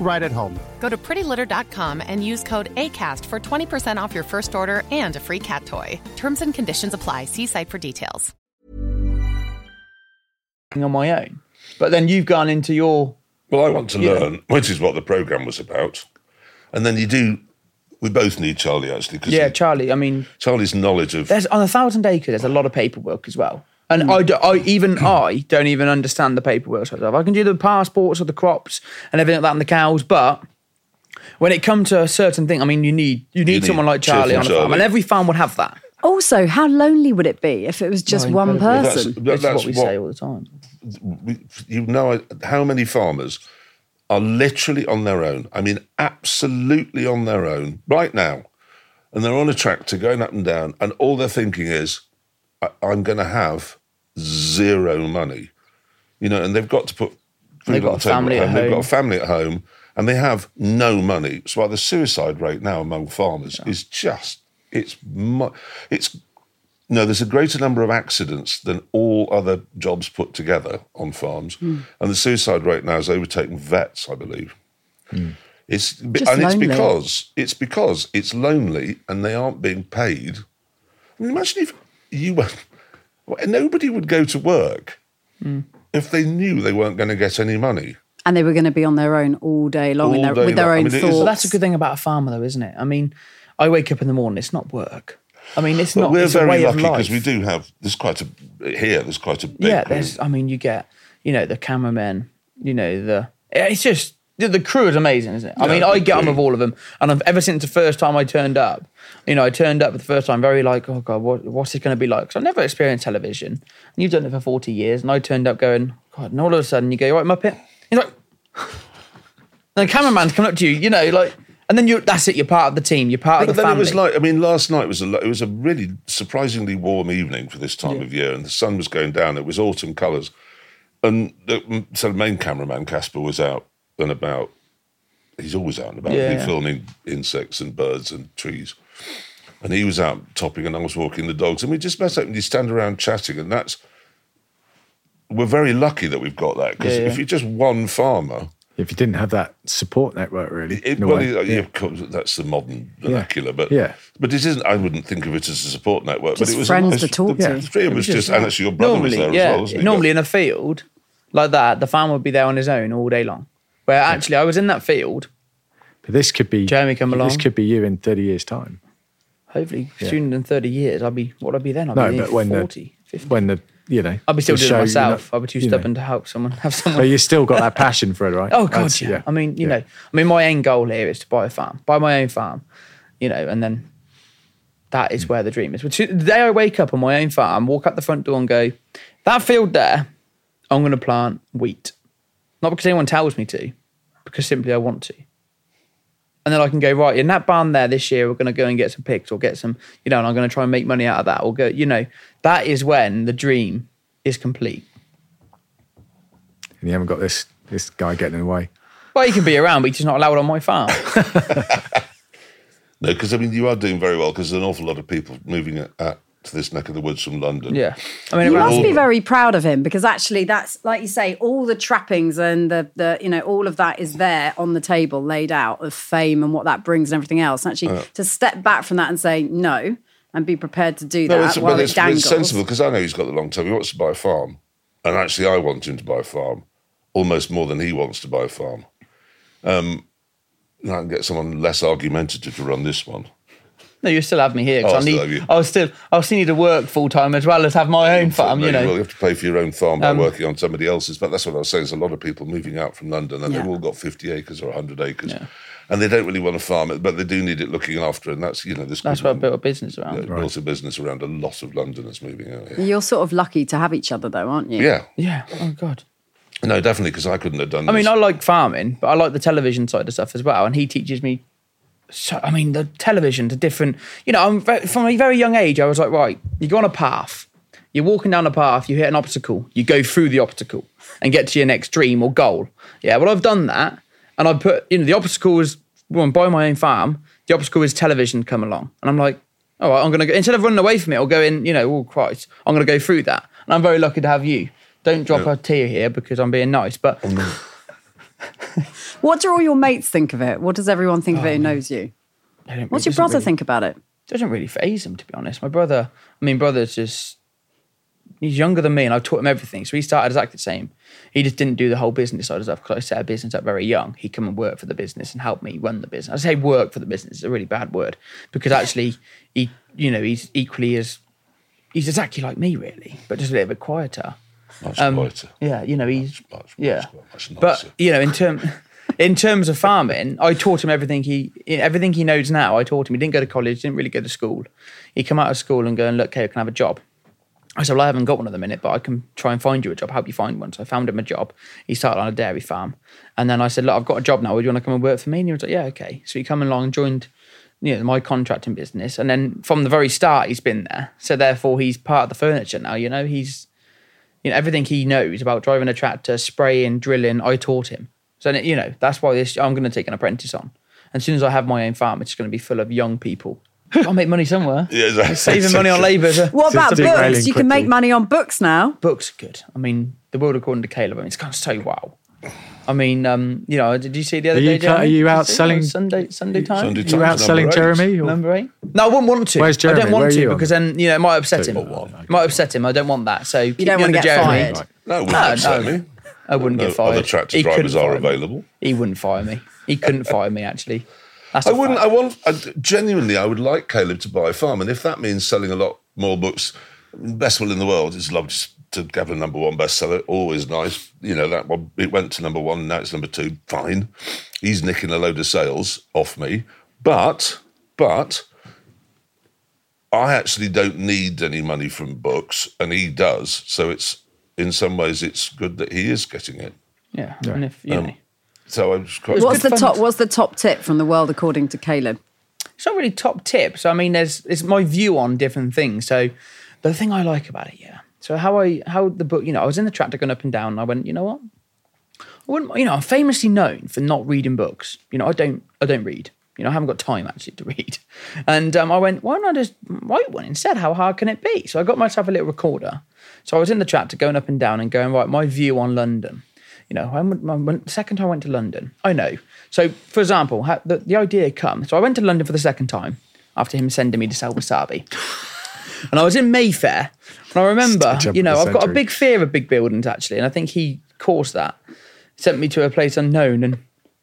right at home. Go to prettylitter.com and use code ACAST for 20% off your first order and a free cat toy. Terms and conditions apply. See site for details. on my own. But then you've gone into your Well, I want to Yeah. learn, which is what the program was about. And then you do. We both need Charlie actually because yeah, Charlie. I mean, Charlie's knowledge of there's on a thousand acres. There's a lot of paperwork as well. And hmm. I, do, I, even I don't even understand the paperwork side of. I can do the passports of the crops and everything like that and the cows, but when it comes to a certain thing, I mean, you need you need, need someone like Charlie on a farm, Charlie. and every farm would have that. Also, how lonely would it be if it was just Oh, one incredibly. person? That's- This is that's what we what- say all the time. you know how many farmers are literally on their own. I mean, absolutely on their own right now, and they're on a tractor going up and down, and all they're thinking is, I- "I'm going to have zero money," you know, and they've got to put food They've got on a the table family at at home. They've got a family at home, and they have no money. So, why the suicide rate now among farmers is just it's it's no, there's a greater number of accidents than all other jobs put together on farms, Hmm. and the suicide rate now has overtaken vets, I believe. It's Just and it's because it's because it's lonely and they aren't being paid. I mean, imagine if you were [LAUGHS] nobody would go to work Hmm. if they knew they weren't going to get any money. And they were going to be on their own all day long in All their, day with their long. I own mean, thoughts. But that's a good thing about a farmer, though, isn't it? I mean, I wake up in the morning. It's not work. I mean, it's But not. we're it's a very way lucky because we do have there's quite a here. There's quite a big yeah, there's. I mean, you get, you know, the cameramen. You know, the. It's just the, the crew is amazing, isn't it? I Yeah, mean, I get on crew. with all of them, and I've, ever since the first time I turned up, you know, I turned up for the first time very like, oh god, what, what's it going to be like? Because I've never experienced television, and you've done it for forty years, and I turned up going, God, and all of a sudden you go, "You right, Muppet. He's like, and [LAUGHS] the cameraman's coming up to you, you know, like, And then you that's it. You're part of the team. You're part But of the then family. it was like, I mean, last night was a lo- it was a really surprisingly warm evening for this time of year, and the sun was going down. It was autumn colours, and the so the main cameraman Casper was out and about. He's always out and about, Yeah, He's filming insects and birds and trees, and he was out topping, and I was walking the dogs, and we just met up and you stand around chatting, and that's. We're very lucky that we've got that because Yeah, yeah. if you're just one farmer, If you didn't have that support network, really, it, well, yeah, yeah, of course, that's the modern vernacular, but Yeah. but it isn't. I wouldn't think of it as a support network. Just but it was friends a nice, to talk the, to. The three of It us was just, just- and actually your brother normally, was there yeah, as well, wasn't he? normally in a field like that, the farmer would be there on his own all day long. Where actually, I was in that field. But this could be Jeremy come along. This could be you in thirty years' time. Hopefully, Yeah. sooner than thirty years, I'll be. What would I be then? I'll No, be but when 40, the 50. when the you know I'll be still doing show, it myself. not- I'll be too you know. stubborn to help someone. Have someone. But you still got that passion for it, right? [LAUGHS] Oh god, That's- yeah. I mean, you know, I mean, my end goal here is to buy a farm, buy my own farm, you know, and then that is is where the dream is. Which the day I wake up on my own farm, walk up the front door and go, that field there, I'm going to plant wheat, not because anyone tells me to, because simply I want to. And then I can go right in that barn there this year. We're going to go and get some pigs or get some, you know, and I'm going to try and make money out of that. Or go, you know, that is when the dream is complete. And you haven't got this this guy getting in the way. Well, he can be around, but he's just not allowed on my farm. [LAUGHS] No, because I mean you are doing very well because there's an awful lot of people moving at, at to this neck of the woods from London. Yeah, I mean, You must be very proud of him because actually, that's like you say, all the trappings and the the you know all of that is there on the table, laid out of fame and what that brings and everything else. And actually, to step back from that and say no and be prepared to do No, that it's, while but it it's, dangles. it's sensible because I know he's got the long term. He wants to buy a farm, and actually, I want him to buy a farm almost more than he wants to buy a farm. Um, and I can get someone less argumentative to run this one. No, you still have me here 'cause Oh, I I still need. have you. I still. I still need to work full time as well as have my own farm. No, You will. know. you have to pay for your own farm by Um, working on somebody else's. But that's what I was saying. There's a lot of people moving out from London, and Yeah. they've all got 50 acres or 100 acres, and they don't really want to farm it, but they do need it looking after. And that's you know this. That's what I built a business around. Yeah, built a business around a lot of Londoners moving out here. You're sort of lucky to have each other, though, aren't you? Yeah, Yeah. Oh God. no, definitely because I couldn't have done. This. I mean. I like farming, but I like the television side of stuff as well. And he teaches me. So I mean, the television, the different. You know, I'm ve- from a very young age. I was like, right, you go on a path. You're walking down a path. You hit an obstacle. You go through the obstacle and get to your next dream or goal. Yeah. Well, I've done that, and I put. You know, the obstacle is well, I'm buying my own farm. The obstacle is television come along, and I'm like, all right, I'm gonna go instead of running away from it or going, you know, oh Christ, I'm gonna go through that. And I'm very lucky to have you. Don't drop a tear here because I'm being nice, but. [LAUGHS] [LAUGHS] What do all your mates think of it? What does everyone think of it who um, knows you? don't What's your brother doesn't think about it? doesn't really phase him to be honest. My brother, I mean, brother's just he's younger than me, and I've taught him everything. So he started exactly the same. He just didn't do the whole business side of stuff because I set a business up very young. He'd come and work for the business and help me run the business. I say work for the business; it's a really bad word because actually, he, you know, he's equally as he's exactly like me, really, but just a little bit quieter. Much Um, quieter. Yeah, you know, he's Much, much, yeah, much nicer. but you know, in term in terms of farming, I taught him everything he everything he knows now. I taught him. He didn't go to college, didn't really go to school. He come out of school and go and look, okay, I can have a job. I said, well, I haven't got one at the minute, but I can try and find you a job, help you find one. So I found him a job. He started on a dairy farm. And then I said, look, I've got a job now. Would you want to come and work for me? And he was like, yeah, okay. So he come along and joined you know, my contracting business. And then from the very start, he's been there. So therefore, he's part of the furniture now. You know, he's, you know, everything he knows about driving a tractor, spraying, drilling, I taught him. So, you know, that's why this, I'm going to take an apprentice on. And as soon as I have my own farm, it's going to be full of young people. I'll make money somewhere. [LAUGHS] Yeah, exactly. Saving money on labour. is What about books? You can make money on books now. books are good. I mean, the world according to Kaleb. I mean, it's gone so wow. I mean, um, you know, did you see the other Are day? you ca- Jeremy? are you Did out see? selling- Sunday Sunday time? Sunday You Times out number selling eight. Jeremy? Or? Number eight? No, I wouldn't want to. Where's Jeremy? I don't want to you on because then you know it might upset him. One. It might upset him. I don't want that. So keep don't me wanna under get Jeremy. fired. No, it wouldn't No, upset no. me. I wouldn't No, get fired. Other tractor He drivers are fire me. available. He wouldn't fire me. He couldn't fire me actually. That's I a wouldn't. fact. I want. I, genuinely, I would like Kaleb to buy a farm, and if that means selling a lot more books, best will in the world. It's lovely to have a number one bestseller. Always nice. You know that one. It went to number one. Now it's number two. Fine. He's nicking a load of sales off me, but but I actually don't need any money from books, and he does. So it's in some ways it's good that he is getting it. Yeah, and if you Um, So I was quite. What's the fun. top? What's the top tip from the world according to Kaleb? it's not really top tips. I mean, there's it's my view on different things. So the thing I like about it, yeah. So how I how the book, you know, I was in the tractor going up and down. And I went, you know what? I wouldn't, you know, I'm famously known for not reading books. You know, I don't I don't read. You know, I haven't got time actually to [LAUGHS] read. And um, I went, why not just write one instead? How hard can it be? So I got myself a little recorder. So I was in the tractor going up and down and going, right, my view on London. You know, when, second time I went to London, I know. So, for example, the, the idea come. So I went to London for the second time after him sending me to sell wasabi. And I was in Mayfair. And I remember, you know, I've got a big fear of big buildings actually. And I think he caused that. Sent me to a place unknown and,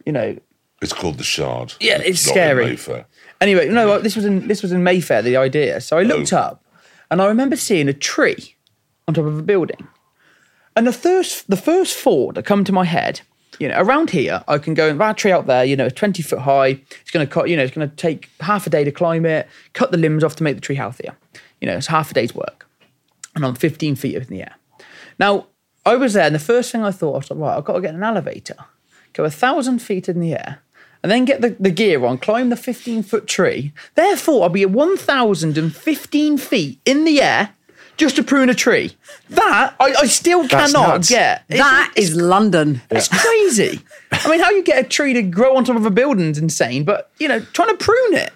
you know, It's called the Shard. Yeah, it's not in scary. Mayfair. Anyway, no, this was in this was in Mayfair. The idea. So I looked Oh. up, and I remember seeing a tree on top of a building. And the first the first thought that come to my head, you know, around here, I can go and that tree out there. You know, it's twenty foot high. It's going to cut. You know, it's going to take half a day to climb it, cut the limbs off to make the tree healthier. You know, it's half a day's work, and I'm fifteen feet up in the air. Now I was there, and the first thing I thought I was like, right, I've got to get an elevator, go a thousand feet in the air, and then get the, the gear on, climb the 15 foot tree. Therefore, I'll be at 1,015 feet in the air just to prune a tree. That I, I still That's cannot nuts. get. It's- That is London. it's crazy. I mean, how you get a tree to grow on top of a building's insane, but you know, trying to prune it.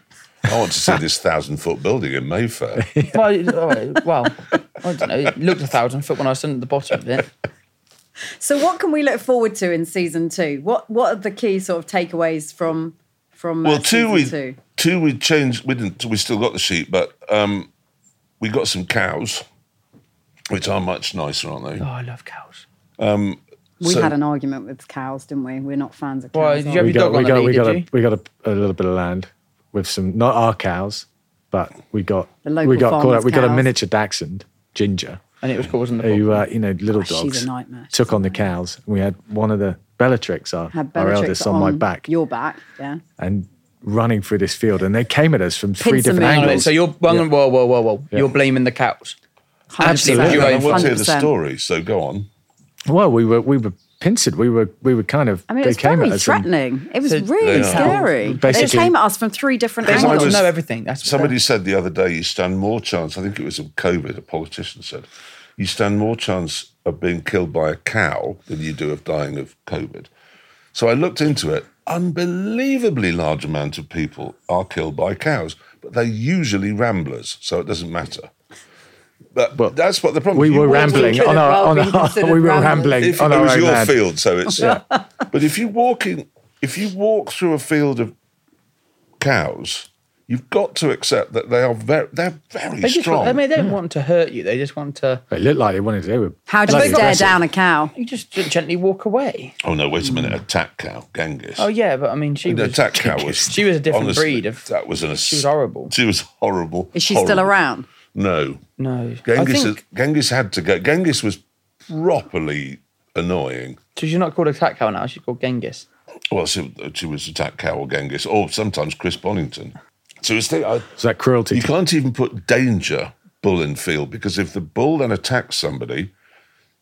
I want to see this thousand foot building in Mayfair. [LAUGHS] Well, it- all right, well, I don't know. It looked a thousand foot when I was stood at the bottom of it. So, what can we look forward to in season two? What What are the key sort of takeaways from from uh, Well, two season we two? two we changed. We didn't. We still got the sheep, but um, we got some cows, which are much nicer, aren't they? Oh, I love cows. Um, We so- had an argument with cows, didn't we? We're not fans of cows. Why, are did you we? have got we got we got a, we got a, a little bit of land with some not our cows, but we got we got caught farmers' up. We got a cows. miniature dachshund, Ginger, And it was causing the who problem. uh, you know little Oh, she's a dogs nightmare. took on the cows. And we had one of the Bellatrix, our, Had our Bellatrix eldest, on, my back, Your back, yeah. and running through this field, and they came at us from three Pincer different movement. Hang on a minute, angles. So you're whoa, whoa, whoa, whoa, whoa. Yeah. You're blaming the cows. Absolutely. You're I want to hear the 100%. story. So go on. Well, we were we were pincered. We were we were kind of. I mean, they it's came very at and- threatening. It was So- really They are. scary. They Basically- came at us from three different They angles. to was- know everything. That's Somebody said the other day you stand more chance. I think it was of COVID. A politician said you stand more chance of being killed by a cow than you do of dying of COVID. So I looked into it. Unbelievably large amount of people are killed by cows, but they're usually ramblers, so it doesn't matter. But Well, that's what the problem. we were rambling on our well on our, we were ramblers. rambling if on it our was own your land. field, so it's. [LAUGHS] but if you walking, if you walk through a field of cows, you've got to accept that they are very, they're very They strong. want, I mean, they don't want to hurt you. They just want to. They looked like they wanted to. They were How do bloody you stare down a cow? You just gently walk away. oh no! Wait a minute! Attack cow, Genghis. Oh yeah, but I mean, she The was. attack cow was. She was a different honestly, breed of. That was an. She was horrible. She was horrible. Is she still around? No. No, Genghis. think. Genghis had to go. Genghis was properly annoying. So she's not called attack cow now. She's called Genghis. Well, she, she was attack cow or Genghis, or sometimes Chris Bonington. So it's the, uh, I, So that cruelty. You can't even put danger bull in field because if the bull then attacks somebody,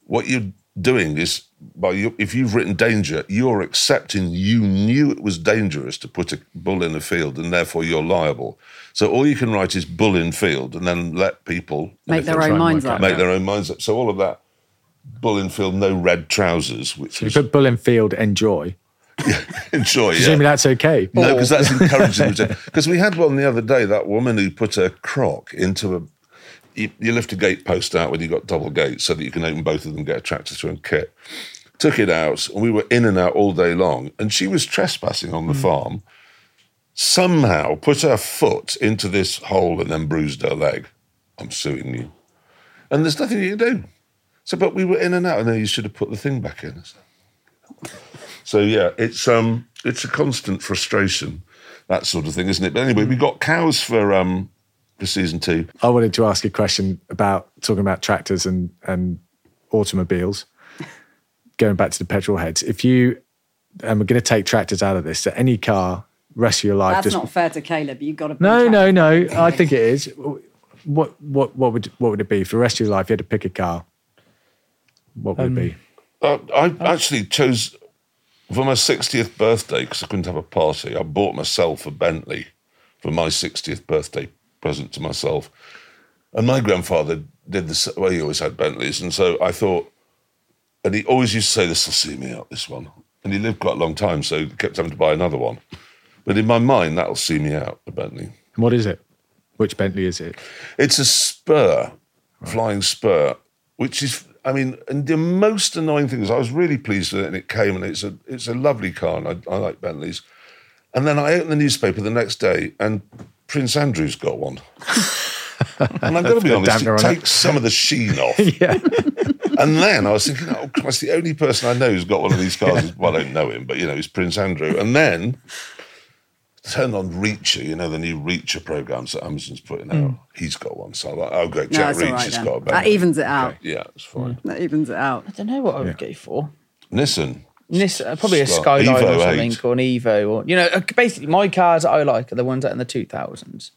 what you're doing is by you, if you've written danger, you're accepting you knew it was dangerous to put a bull in a field and therefore you're liable. So all you can write is bull in field and then let people Make their own minds work up. out. make their own minds up. So all of that bull in field, no red trousers, which you was put bull in field, enjoy. [LAUGHS] enjoy. Yeah. Presumably that's okay. No, because that's [LAUGHS] encouraging. Because we had one the other day. That woman who put a crock into a. You, you lift a gate post out when you've got double gates so that you can open both of them, get a tractor through and kit. Took it out, and we were in and out all day long. And she was trespassing on the hmm. farm. Somehow put her foot into this hole and then bruised her leg. I'm suing you. And there's nothing you can do. So, but we were in and out, and then you should have put the thing back in. So yeah, it's um it's a constant frustration, that sort of thing, isn't it? But anyway, we got cows for um for season two. I wanted to ask a question about talking about tractors and, and automobiles. Going back to the petrol heads, if you and we're going to take tractors out of this, so any car, rest of your life, That's just not fair to Kaleb. You've got to. no, no, no. I think it is. What what what would what would it be for the rest of your life? You had to pick a car. What would Um, it be? Uh, I actually chose. For my 60th birthday, because I couldn't have a party, I bought myself a Bentley for my 60th birthday present to myself. And my grandfather did this, well, he always had Bentleys. And so I thought, and he always used to say, This will see me out, this one. And he lived quite a long time, so he kept having to buy another one. But in my mind, that'll see me out, the Bentley. And what is it? Which Bentley is it? It's a spur, flying spur, which is, I mean, and the most annoying thing is I was really pleased with it and it came and it's a, it's a lovely car and I, I like Bentleys. And then I opened the newspaper the next day and Prince Andrew's got one. [LAUGHS] and I'm going to be honest, it on it. some of the sheen off. [LAUGHS] yeah. And then I was thinking, oh Christ, the only person I know who's got one of these cars is, well, I don't know him, but you know, he's Prince Andrew. And then turned on Reacher, you know, the new Reacher programs that Amazon's putting out. He's got one. So I'm like, oh, great, Jack it's all Reach right has got a better. That evens it out. Yeah, it's fine. That evens it out. I don't know what I would go for. Nissan. This, uh, probably a Scott, Skyline Evo or something, 8. or an Evo, or you know, uh, basically my cars that I like are the ones that are in the two thousands.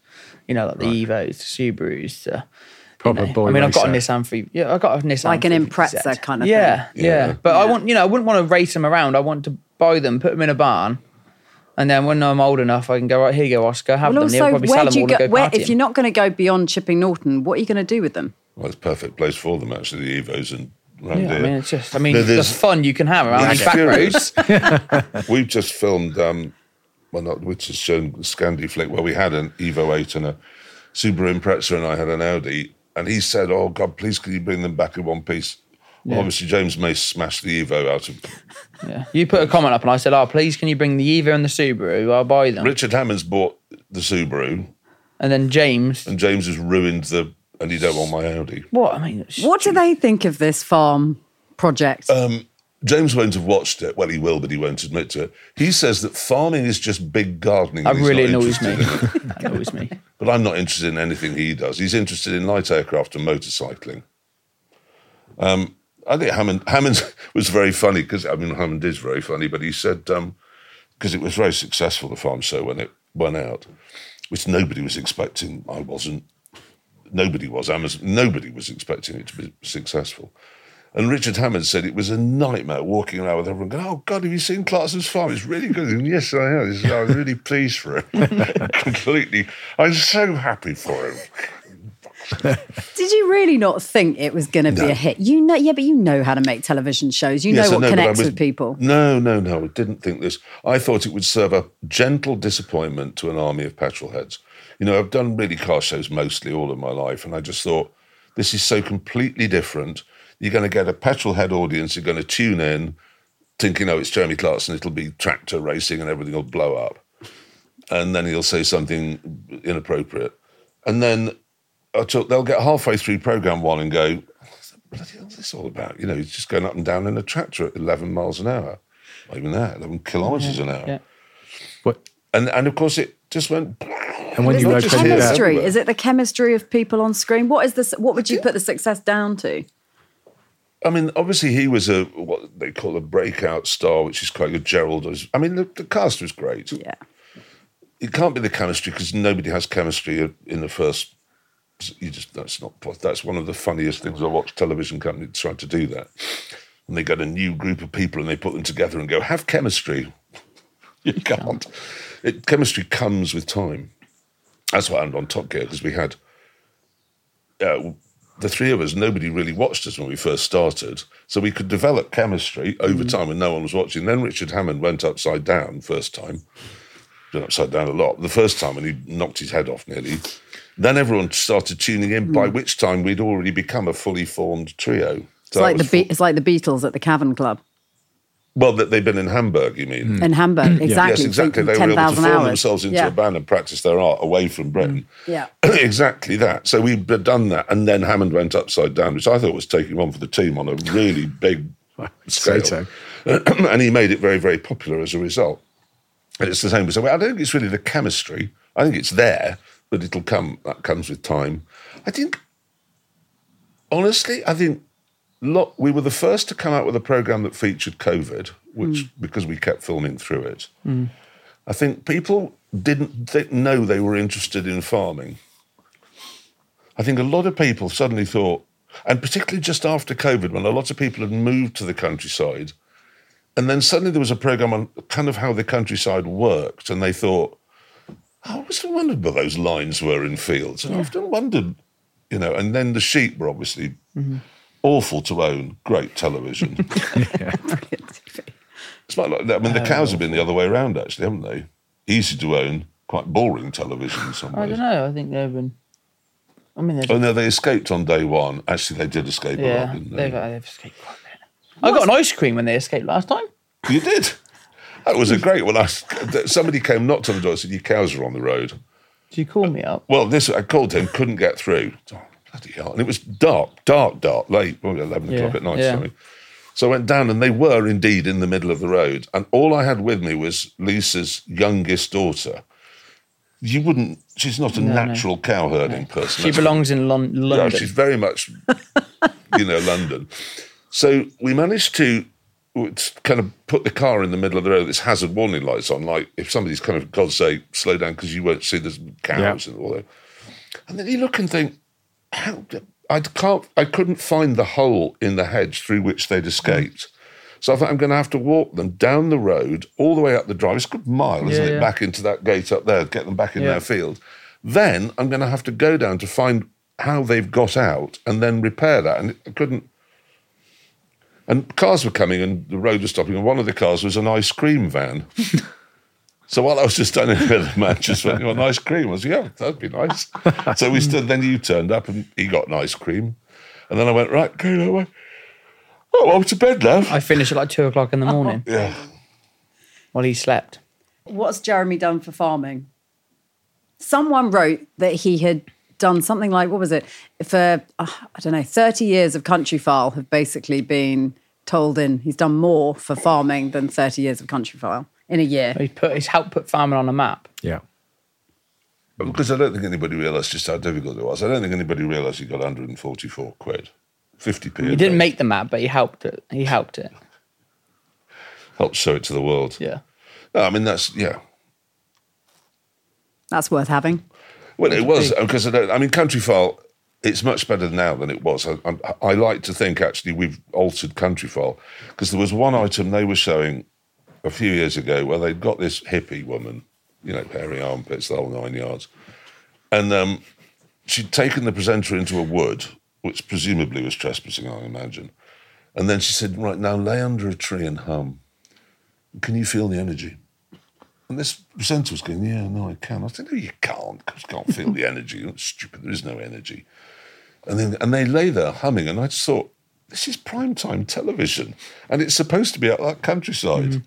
You know, like the Evos, the Subarus. The, Proper you know. boy I mean, I've got a. Nissan three. Yeah, I've got a Nissan. Like an 350Z. Impreza kind of yeah, thing. Yeah, Yeah. But I want, you know, I wouldn't want to race them around. I want to buy them, put them in a barn, and then when I'm old enough, I can go right here. You go, Oscar. Have Well, them. They'll also, probably where sell do them all go? and go Where, partying. if you're not going to go beyond Chipping Norton, what are you going to do with them? Well, it's a perfect place for them, actually, the Evos and round yeah, I mean, it's just. I mean, No, the there's- fun you can have around Yeah, these back roads. [LAUGHS] [LAUGHS] We've just filmed, um, well, not which has shown Scandi Flick, where we had an Evo 8 and a Subaru Impreza, and I had an Audi. And he said, Oh, God, please, can you bring them back in one piece? Well, obviously, James May smashed the Evo out of. [LAUGHS] Yeah. You put a comment up, and I said, "Oh, please, can you bring the Evo and the Subaru? I'll buy them." Richard Hammond's bought the Subaru, And then James, and James has ruined the. And he don't want my Audi. what? I mean, What do they think of this farm project? James won't have watched it. Well, he will, but he won't admit to it. He says that farming is just big gardening. that really annoys me. interested in it. [LAUGHS] that annoys me. [LAUGHS] But I'm not interested in anything he does. He's interested in light aircraft and motorcycling. Um, I think Hammond, Hammond [LAUGHS] was very funny because, I mean, Hammond is very funny, but he said, um, because it was very successful, the farm show, when it went out, which nobody was expecting. I wasn't. Nobody was. Amazon, nobody was expecting it to be successful. And Richard Hammond said it was a nightmare walking around with everyone going, Oh, God, have you seen Clarkson's farm? It's really good. And yes, I have. I was really pleased for him. [LAUGHS] Completely. I'm so happy for him. [LAUGHS] Did you really not think it was going to be No. a hit? You know, yeah, but you know how to make television shows. You Yes, know what I connects was- with people. No, no, no. I didn't think this. I thought it would serve a gentle disappointment to an army of petrol heads. You know, I've done really car shows mostly all of my life, and I just thought this is so completely different. You're going to get a petrol head audience. You're going to tune in, thinking, "Oh, it's Jeremy Clarkson. It'll be tractor racing, and everything will blow up." And then he'll say something inappropriate, and then Oh, I took, they'll get halfway through program one and go, bloody hell is this all about? You know, he's just going up and down in a tractor at 11 miles an hour. Not even that, 11 kilometres an hour. yeah. What? And, and of course, it just went. And when Is you it just open hear it that. up, chemistry? Is it the chemistry of people on screen? What is this? What would you put the success down to? I mean, obviously, he was a what they call a breakout star, which is quite good. Gerald was. I mean, the, the cast was great. Yeah. It can't be the chemistry because nobody has chemistry in the first. You just that's not that's one of the funniest things I watch television companies try to do that. And they get a new group of people and they put them together and go have chemistry. [LAUGHS] You can't. It, chemistry comes with time. That's what happened on Top Gear because we had uh, the three of us. Nobody really watched us when we first started, so we could develop chemistry over time when no one was watching. Then Richard Hammond went upside down first time. Been upside down a lot. The first time and he knocked his head off nearly. Then everyone started tuning in. By hmm. which time we'd already become a fully formed trio. It's like the Be- it's like the Beatles at the Cavern Club well, that they've been in Hamburg. You mean? in Hamburg. Exactly. Yes, exactly. They were Ten able to form hours. themselves into yeah. a band and practice their art away from Britain. Mm. Yeah. [CLEARS THROAT] exactly that. So we'd done that, and then Hammond went upside down, which I thought was taking one for the team on a really [LAUGHS] big Say scale. so. [CLEARS THROAT] and he made it very, very popular as a result. And it's the same. So I don't think it's really the chemistry. I think it's there, but it'll come. That comes with time. I think, honestly, I think lot, we were the first to come out with a program that featured COVID, which mm. because we kept filming through it. Mm. I think people didn't th- know they were interested in farming. I think a lot of people suddenly thought, and particularly just after COVID, when a lot of people had moved to the countryside, And then suddenly there was a program on kind of how the countryside worked, and they thought, I always wondered where those lines were in fields. And I've often wondered, you know, and then the sheep were obviously awful to own, great television. [LAUGHS] [LAUGHS] It's not like that. I mean, the cows have been the other way around, actually, haven't they? Easy to own, quite boring television in some I don't know. I think they've been. I mean, Oh no, they escaped on day one. Actually, they did escape a lot, yeah, didn't they've, they? uh, they've escaped quite a bit. I got an ice cream when they escaped last time. You did. That was a great one. I, somebody came knocked on the door and said, "Your cows are on the road." Did you call me up? Well, this I called him, couldn't get through. Oh, bloody hell! And it was dark, dark, dark, late, probably eleven Yeah, o'clock at night. yeah. Something. So I went down, and they were indeed in the middle of the road. And all I had with me was Lisa's youngest daughter. You wouldn't. She's not a No, no. natural cow herding person. She belongs in Lon- [LAUGHS] Yeah, London. she's very much, you know, London. So we managed to kind of put the car in the middle of the road. This hazard warning lights on, like if somebody's kind of God say slow down because you won't see there's cows and all that. And then you look and think, how? I can't. I couldn't find the hole in the hedge through which they'd escaped. So I thought I'm going to have to walk them down the road all the way up the drive. It's a good mile, isn't Yeah, it? yeah. Back into that gate up there, get them back in Yeah. their field. Then I'm going to have to go down to find how they've got out and then repair that. And I couldn't. And cars were coming and the road was stopping, and one of the cars was an ice cream van. [LAUGHS] so while I was just standing there, the man just went, You want an ice cream? I was yeah, that'd be nice. so we stood, then you turned up and he got an ice cream. And then I went, Right, go that way. Oh, I'm to bed, love. I finished at like two o'clock in the morning [LAUGHS] yeah. while he slept. What's Jeremy done for farming? Someone wrote that he had done something like, what was it? For, uh, I don't know, 30 years of Countryfile have basically been told in. He's done more for farming than 30 years of Countryfile in a year. He's put he's helped put farming on a map. Yeah. Because I don't think anybody realised just how difficult it was. I don't think anybody realised he got 144 quid. 50p. a He didn't make the map, but he helped it. He helped it. Helped show it to the world. Yeah. No, I mean, that's, yeah. That's worth having. Well, it was because I, don't, I mean, Countryfile. It's much better now than it was. I, I, I like to think actually we've altered Countryfile because there was one item they were showing a few years ago where they'd got this hippie woman, you know, hairy armpits, the whole nine yards, and um, she'd taken the presenter into a wood, which presumably was trespassing, I imagine, and then she said, "Right now, lay under a tree and hum. Can you feel the energy?" And this presenter was going, Yeah, no, I can. I said, No, you can't, because you can't feel the energy. You're stupid, there is no energy. And then and they lay there humming, and I just thought, This is prime time television. And it's supposed to be out that countryside. Mm-hmm.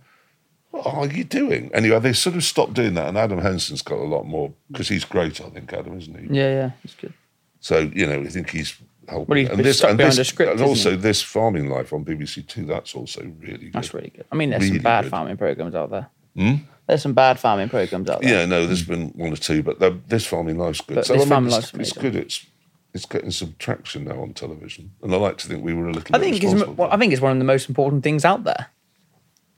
What are you doing? Anyway, they sort of stopped doing that, and Adam Henson's got a lot more because he's great, I think, Adam, isn't he? Yeah, yeah. It's good. So, you know, I think he's helping. Well, he's and this, stuck and, behind this, a script, and also this farming life on BBC Two, that's also really good. That's really good. I mean, there's Really some bad good. farming programs out there. Hmm? There's some bad farming programs out there. Yeah, no, there's been one or two, but the, this farming life's good. But this farming it's, life's it's amazing. good. It's it's getting some traction now on television, and I like to think we were a little. I bit think it's, well, I think it's one of the most important things out there.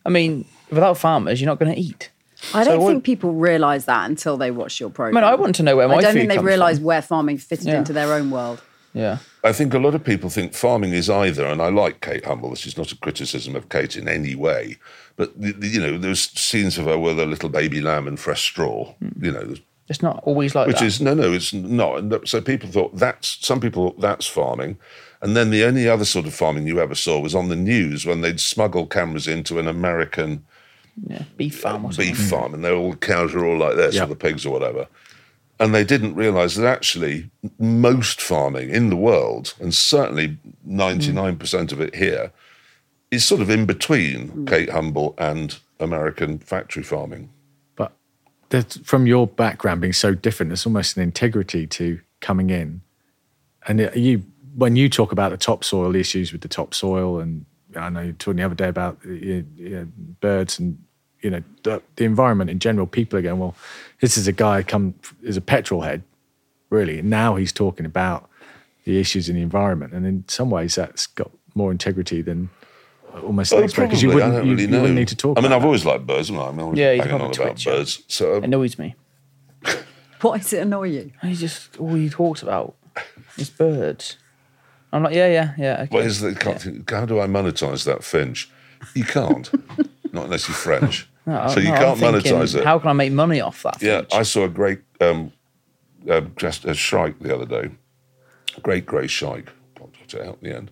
I mean, without farmers, you're not going to eat. I So don't what- think people realise that until they watch your program. I program. mean, I want to know where my I don't food think they realise where farming fitted Yeah. into their own world. Yeah. I think a lot of people think farming is either, and I like Kate Humble. This is not a criticism of Kate in any way, but the, the- you know, there's scenes of her with a little baby lamb and fresh straw. Hmm. You know, It's not always like which that. is no, no, it's not. And so people thought that's some people thought that's farming, and then the only other sort of farming you ever saw was on the news when they'd smuggle cameras into an American yeah, beef uh, farm or beef farm, and they're all the cows are all like this, Yeah. or the pigs or whatever. And they didn't realise that actually most farming in the world, and certainly ninety nine percent of it here, is sort of in between hmm. Kate Humble and American factory farming. But from your background being so different, there's almost an integrity to coming in. And it- you, when you talk about the topsoil issues with the topsoil, and I know you were talking the other day about you know, birds and you know the, the environment in general. People are going, well, this is a guy come is a petrol head, really. And now he's talking about the issues in the environment, and in some ways, that's got more integrity than almost Oh, because you probably. I wouldn't don't you, really you know. wouldn't need to talk. I mean, about I've that. always liked birds, haven't I? I'm always Yeah, you banging on about twitch, yeah. birds. So It annoys me. [LAUGHS] Why does it annoy you? He just all he talks about is birds. I'm like, yeah, yeah, yeah. Okay. Well, here's the, can't think, how do I monetize that finch? You can't, [LAUGHS] not unless you're French. No, so you no, I'm can't thinking, monetize it. How can I make money off that? Yeah, footage? I saw a great um, uh, just a shrike the other day. A great grey shrike. Got it out in the end.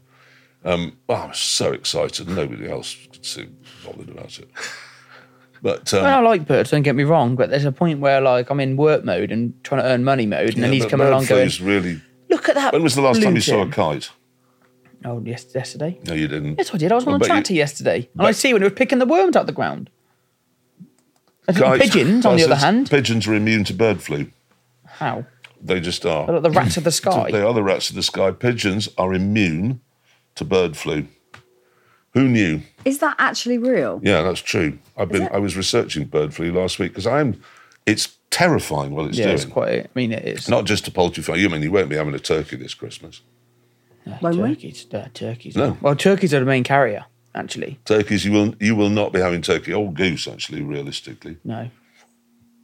Um, well, I was so excited. Nobody else could seem bothered about it. But um, I I like birds. Don't get me wrong, but there's a point where like I'm in work mode and trying to earn money mode, and then he's coming along going, really. "Look at that." When was the last time you saw a kite? Oh, yes, yesterday. No, you didn't. Yes, I did. I was on a but you- tractor yesterday, and I see when it was picking the worms out the ground. Kites- pigeons, on the other hand, pigeons are immune to bird flu. how? They just are. They're like the rats of the [CLEARS THROAT] sky. They are the rats of the sky. Pigeons are immune to bird flu. Who knew? Is that actually real? Yeah, that's true. I've been I was researching bird flu last week because I'm. It's terrifying what it's yeah, doing. it's quite. I mean, it is. Not just a poultry farm. You mean you won't be having a turkey this Christmas? Won't we? turkeys. Uh, turkeys. No. Well, turkeys are the main carrier, actually. Turkeys, you will. You will not be having turkey. Or goose, actually, realistically. No.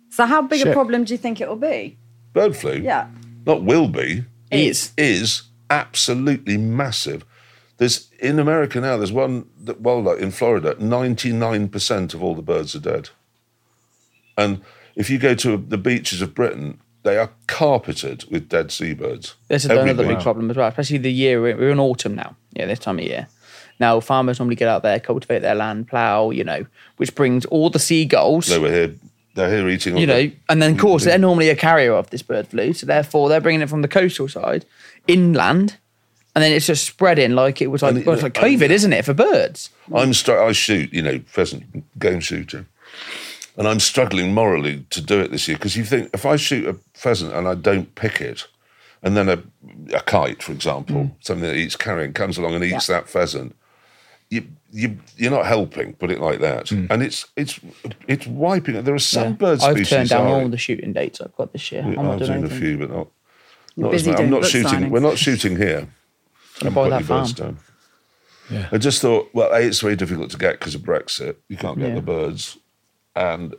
So how big a Shit. problem do you think it will be? Bird flu. Yeah. Not will be. Is. is absolutely massive. There's in America now. There's one that well, like in Florida, ninety nine percent of all the birds are dead. And if you go to the beaches of Britain, they are carpeted with dead seabirds. This is another big problem as well, especially the year we're we're in autumn now. Yeah, this time of year. Now farmers normally get out there, cultivate their land, plough, you know, which brings all the seagulls. They were here. They're here eating. you know, the- and then of course they're normally a carrier of this bird flu, so therefore they're bringing it from the coastal side inland, and then it's just spreading like it was like, it- well, it's like COVID, isn't it, for birds? I'm str- I shoot, you know, pheasant game shooting, and I'm struggling morally to do it this year because you think if I shoot a pheasant and I don't pick it, and then a, a kite, for example, mm. something that eats carrion comes along and eats that pheasant, you you you're not helping. Put it like that, mm. and it's it's it's wiping. There are some bird species. I've turned down all the shooting dates I've got this year. I'm I'm not doing a few, but not. You're not as busy much. I'm not shooting. signings. We're not shooting here. Gonna buy Put that your farm. birds down. I just thought, well, A, it's very difficult to get because of Brexit. You can't get Yeah. the birds. And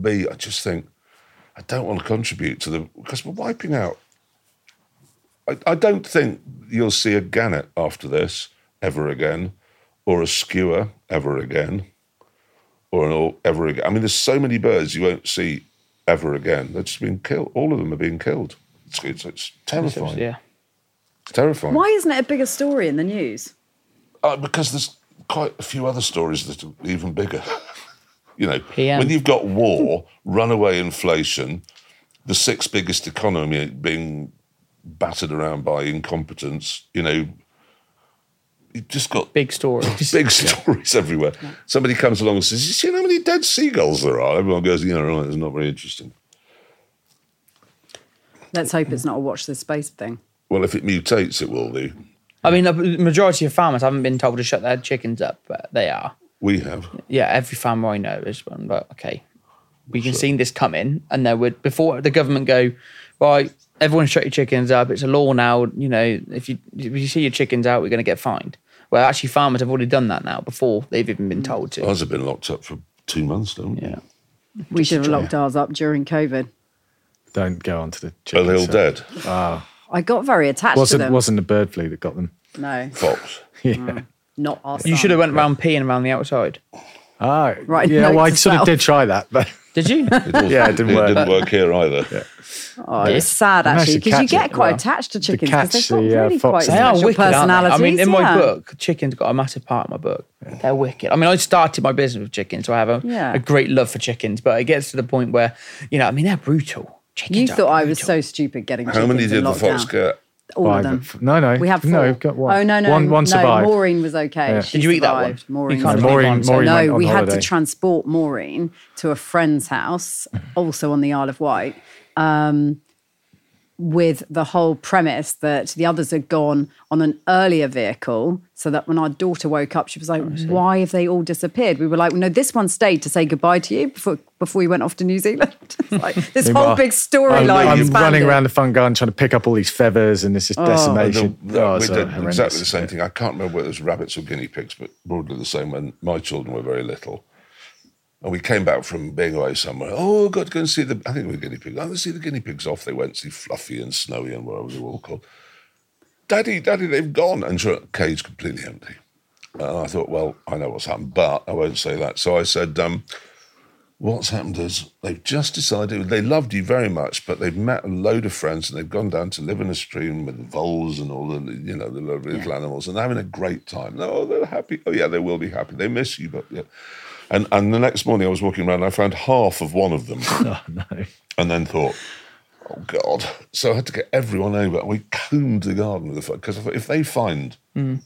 B, I just think I don't want to contribute to the because we're wiping out. I, I don't think you'll see a gannet after this ever again, or a skua ever again, or an all ever again. I mean, there's so many birds you won't see ever again. They're just being killed. All of them are being killed. It's, it's, it's terrifying. Yeah. It's terrifying. Why isn't it a bigger story in the news? Uh, because there's quite a few other stories that are even bigger. [LAUGHS] you know, PM. when you've got war, runaway inflation, the sixth biggest economy being battered around by incompetence, you know, you've just got Big stories. [LAUGHS] big stories everywhere. Somebody comes along and says, You see how many dead seagulls there are? Everyone goes, Yeah, right, it's not very interesting. Let's hope it's not a watch this space thing. Well, if it mutates, it will do. I mean, the majority of farmers haven't been told to shut their chickens up, but they are. We have. Yeah, every farmer I know is one. But okay, we can see this coming, and there would before the government go right. Everyone shut your chickens up. It's a law now. You know, if you if you see your chickens out, we're going to get fined. Well, actually, farmers have already done that now before they've even been told to. Ours have been locked up for two months, don't we? Yeah. We should have locked ours up during COVID. Don't go on to the Are they all dead? Ah. I got very attached to Wasn't them. wasn't the bird flu that got them? No, Fox. [LAUGHS] Yeah. not our You should have went around peeing around the outside. Ah, Right, Yeah, well, I to sort of did try that, but [LAUGHS] Did you? [LAUGHS] yeah, it didn't work. It didn't work here either. Oh, it's sad actually actually because you get quite well. attached to To chickens because catch they've got the, uh, really quite. They are special wicked, aren't they? personalities. I mean, in my book, chickens got a massive part in my book. They're wicked. I mean, I started my business with chickens, so I have a, Yeah. a great love for chickens. But it gets to the point where, you know, I mean, they're brutal. Chickens You thought I was so stupid getting How many did the fox get? All Five, of them. no, no. We have four. No, we've got one. Oh no, no, One- one no. Maureen was okay. Yeah. She Did you eat that one? survived. You Maureen. can't survived. Maureen- One side. Maureen went No, on we had to transport Maureen to a friend's house, also on the Isle of Wight, um, with the whole premise that the others had gone on an earlier vehicle, so that when our daughter woke up, she was like, oh, "Why have they all disappeared?" We were like, "No, this one stayed to say goodbye to you before before we went off to New Zealand." [LAUGHS] Like this whole Meanwhile, big I'm, storyline. I'm running around the fun garden trying to pick up all these feathers, and this is oh. And decimation. the- oh, we did horrendous. exactly the same thing. I can't remember whether it was rabbits or guinea pigs, but broadly the same when my children were very little. And we came back from being away somewhere. Oh, got to go and see the, I think it was guinea pigs. Oh, let's see the guinea pigs off. They went, see Fluffy and Snowy and whatever they were all called. Daddy, Daddy, they've gone. And sure, cage completely empty. And I thought, well, I know what's happened, but I won't say that. So I said, um, what's happened is they've just decided they loved you very much, but they've met a load of friends and they've gone down to live in a stream with voles and all the, you know, the lovely little animals and they're having a great time. Oh, they're happy. Oh, yeah, they will be happy. They miss you, but yeah. And, and the next morning I was walking around and I found half of one of them. [LAUGHS] Oh, no. and then thought, oh God. So I had to get everyone over. We combed the garden with the because if they find hmm.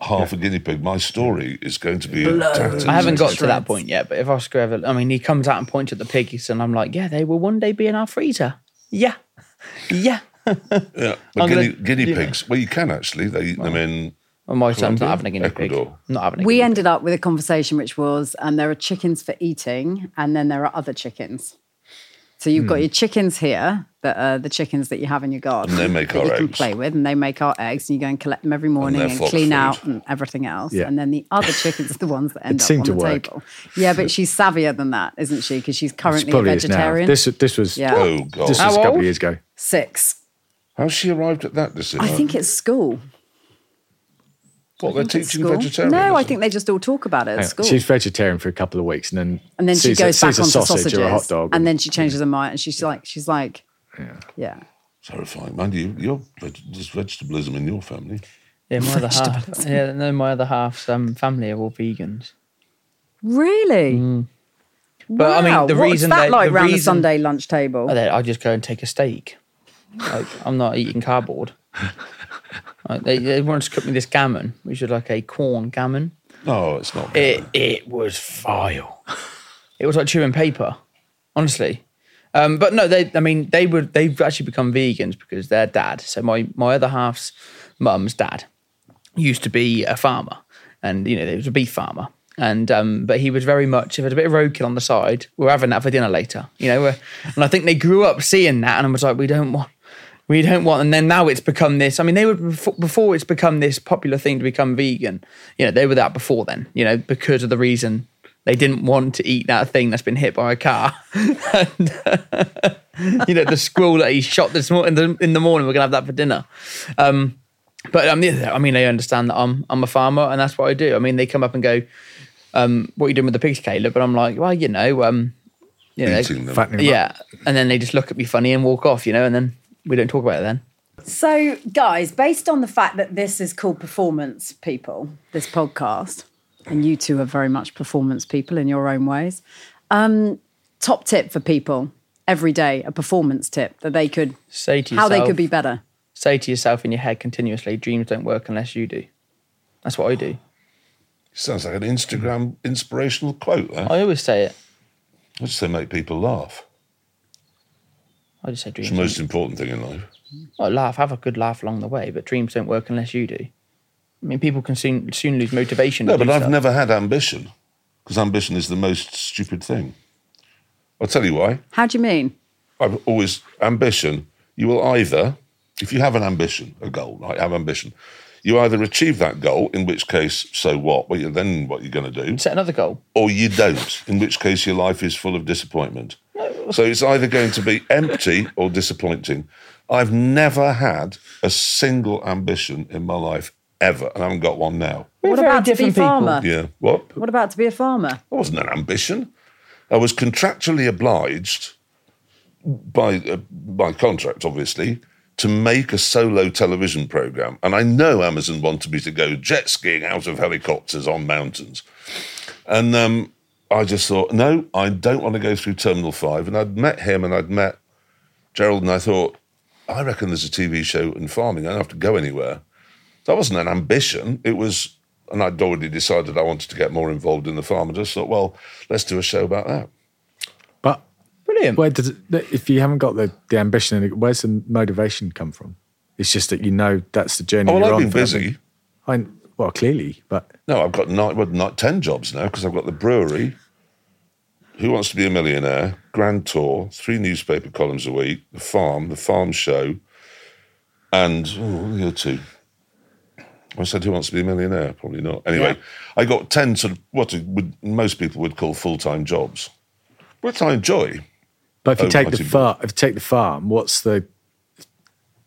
half a guinea pig, my story is going to be. I haven't got to that point yet, but if Oscar ever, I mean, he comes out and points at the piggies, and I'm like, yeah, they will one day be in our freezer. Yeah, [LAUGHS] yeah. Yeah, but guinea, gonna- guinea yeah. pigs. Well, you can actually. They eat them in. Well, my son's not having a guinea Ecuador. pig. Not having a We guinea ended up with a conversation which was, and there are chickens for eating, and then there are other chickens. So you've Hmm. got your chickens here that are the chickens that you have in your garden. And they make that our you can eggs. play with, and they make our eggs, and you go and collect them every morning they're and, fox clean food. out and everything else. Yeah. And then the other chickens are the ones that [LAUGHS] end up seemed on to the work. table. Yeah, but [LAUGHS] she's savvier than that, isn't she? Because she's She currently a probably is now. vegetarian. This, this was, Yeah. Oh God! this was How a couple old? of years ago. Six. How's she arrived at that decision? I think it's school. What they're I think it's teaching school. vegetarianism. No, I think they just all talk about it at school. She's vegetarian for a couple of weeks, and then and then she sees a- goes back sees a onto sausage sausages, or a hot dog, and then she changes her mind, and she's like, she's like, yeah. Yeah. Terrifying. Mind you, you're veg- there's vegetabilism in your family. Yeah, my other half. Yeah, no, my other half's um, family are all vegans. Really? But I mean, Wow, the what's reason that they- like the round the Sunday lunch table? Oh, I just go and take a steak. Like I'm not eating cardboard. [LAUGHS] Like, they, they wanted to cook me this gammon, which is like a corn gammon. No, it's not. It it was vile. It was like chewing paper, honestly. Um, but no, they. I mean, they would. They've actually become vegans because their dad. So my my other half's mum's dad used to be a farmer, and you know, he was a beef farmer. And um, but he was very much if it had a bit of roadkill on the side, we're having that for dinner later. You know, and I think they grew up seeing that, and I was like, we don't want. We don't want, and then now it's become this. I mean, they were before, before it's become this popular thing to become vegan. You know, they were that before then. You know, because of the reason they didn't want to eat that thing that's been hit by a car. [LAUGHS] and, [LAUGHS] you know, the squirrel that he shot this morning in the, in the morning. We're gonna have that for dinner. Um, but um, I mean, they understand that I'm I'm a farmer, and that's what I do. I mean, they come up and go, um, "What are you doing with the pigs, Kaleb?" And I'm like, "Well, you know, um, you know, them. fattening them up. yeah." And then they just look at me funny and walk off, you know, and then we don't talk about it then. So, guys, based on the fact that this is called Performance People, this podcast, and you two are very much performance people in your own ways, um, top tip for people every day, a performance tip that they could, Say to yourself, how they could be better. say to yourself in your head continuously, dreams don't work unless you do. That's what I do. Sounds like an Instagram inspirational quote. There. I always say it. I just say make people laugh. I just say It's dreams. the don't- most important thing in life. Well, laugh, have a good laugh along the way, but dreams don't work unless you do. I mean, people can soon soon lose motivation. to No, but do I've stuff. never had ambition because ambition is the most stupid thing. I'll tell you why. How do you mean? I've always ambition. You will either, if you have an ambition, a goal, right? Have ambition. You either achieve that goal, in which case, so what? Well, you- then what are you're going to do, set another goal. or you don't, in which case your life is full of disappointment. So it's either going to be empty or disappointing. I've never had a single ambition in my life ever, and I haven't got one now. We're what very about to be different people. farmer? Yeah, what? What about to be a farmer? That wasn't an ambition. I was contractually obliged by uh, by contract, obviously, to make a solo television program, and I know Amazon wanted me to go jet skiing out of helicopters on mountains, and um, I just thought, no, I don't want to go through Terminal Five, and I'd met him and I'd met Gerald, and I thought, I reckon there's a TV show in farming. I don't have to go anywhere. That wasn't an ambition. It was, and I'd already decided I wanted to get more involved in the farm. I just thought, well, let's do a show about that. But Brilliant. where does it, if you haven't got the, the ambition, and where's the motivation come from? It's just that you know that's the journey Oh, well, you're I've on. been busy. I, well, clearly, but No, I've got nine, well, not 10 jobs now because I've got the brewery, Who Wants to Be a Millionaire, Grand Tour, three newspaper columns a week, the farm, the farm show, and oh, the other two. I said, Who Wants to Be a Millionaire? Probably not. Anyway, I got 10 sort of what would, most people would call full time jobs, which I enjoy. but if you Oh, take the farm, if you take the farm, what's the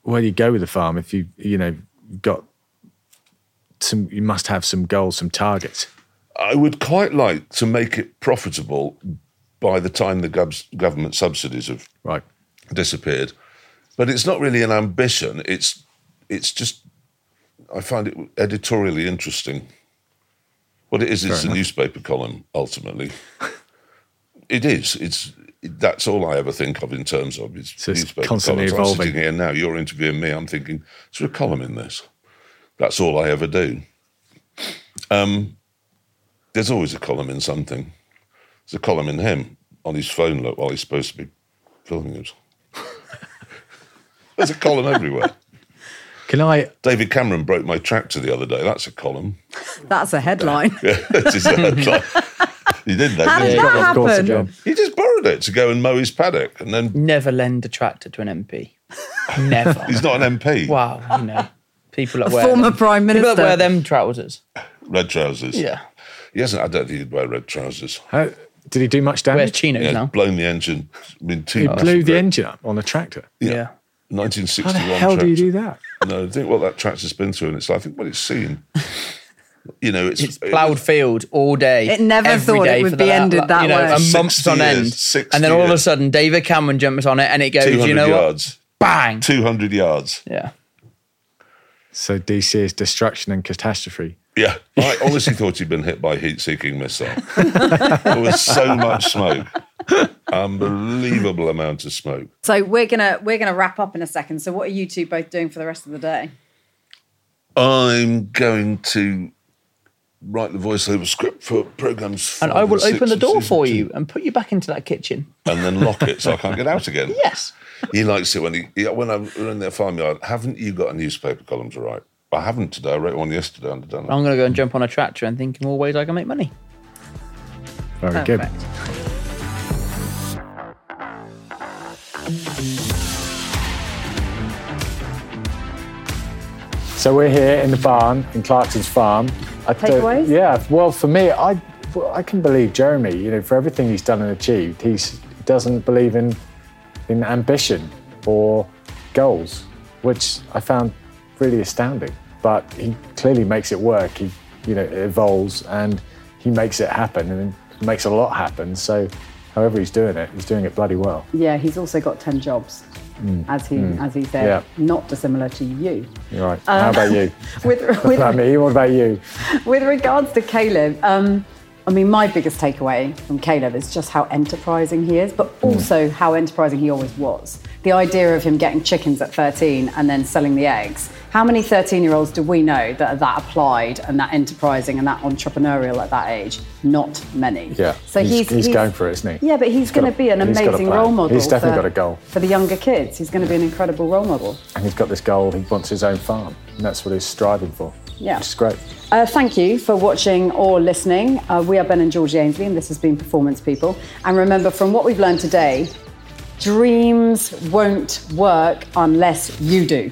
where do you go with the farm? If you you know got some. You must have some goals, some targets. I would quite like to make it profitable by the time the gov- government subsidies have Right. disappeared. But it's not really an ambition. It's it's just I find it editorially interesting. What it is, it's a newspaper column ultimately. [LAUGHS] it is. It's that's all I ever think of in terms of is So it's newspaper constantly columns. I'm evolving. sitting here now. You're interviewing me. I'm thinking, is there a column in this? That's all I ever do. Um, there's always a column in something. There's a column in him on his phone look while he's supposed to be filming us. There's a column everywhere. Can I? David Cameron broke my tractor the other day. That's a column. That's a headline. Yeah, that is a headline. He did that. How didn't did he? that Of course happen? He just borrowed it to go and mow his paddock, and then Never lend a tractor to an MP. [LAUGHS] Never. he's not an MP. wow, you know, people that A wear former them, prime people that wear them trousers. Red trousers. Yeah, He hasn't. I don't think he'd wear red trousers. How, did he do much wears damage? chinos Yeah, now. blown the engine. I mean, two He blew the red- engine up on a tractor. Yeah. 1961. How the hell do you do tractor. that? No, I think what that tractor's been through, and it's like, I think what it's seen. You know, it's, It's ploughed field all day. It never every thought it would be the- ended that you know, way. A 60 month on years, end, and then all of a sudden, David Cameron jumps on it, and it goes. 200 You know yards. what? Bang. 200 yards. Yeah. So DC is destruction and catastrophe. Yeah, I honestly thought he'd been hit by a heat-seeking missile. there was so much smoke, unbelievable amount of smoke. So we're gonna we're gonna wrap up in a second. So what are you two both doing for the rest of the day? I'm going to write the voiceover script for programs, And I will six open the door for two, you and put you back into that kitchen. and then lock it so I can't get out again. [LAUGHS] Yes. He likes it when he he- when I'm in their farmyard. Haven't you got a newspaper column to write? I haven't today. I wrote one yesterday. Underdone it. I'm going to go and jump on a tractor and think of more ways I can make money. Very good. So we're here in the barn in Clarkson's farm. I Takeaways? Yeah. Well, for me, I I can believe Jeremy. You know, for everything he's done and achieved, he's, he doesn't believe in in ambition or goals, which I found really astounding. But he clearly makes it work. He, you know, evolves and he makes it happen and makes a lot happen. So, however he's doing it, he's doing it bloody well. Yeah, he's also got ten jobs, Mm. as he mm. as he said, Yeah. not dissimilar to you. You're right. Um, how about you? [LAUGHS] With What with, about me? What about you? with regards to Kaleb, um, I mean, my biggest takeaway from Kaleb is just how enterprising he is, but mm. also how enterprising he always was. The idea of him getting chickens at 13 and then selling the eggs. How many 13 year olds do we know that are that applied and that enterprising and that entrepreneurial at that age? Not many. Yeah. So he's, he's, he's, going for it, isn't he? Yeah, but he's, got going to be an he's amazing role model. He's definitely for, got a goal. For the younger kids, he's going to be an incredible role model. And he's got this goal. He wants his own farm, and that's what he's striving for. Yeah. Which is great. Uh, thank you for watching or listening. Uh, we are Ben and George Ainslie, and this has been Performance People. And remember, from what we've learned today, dreams won't work unless you do.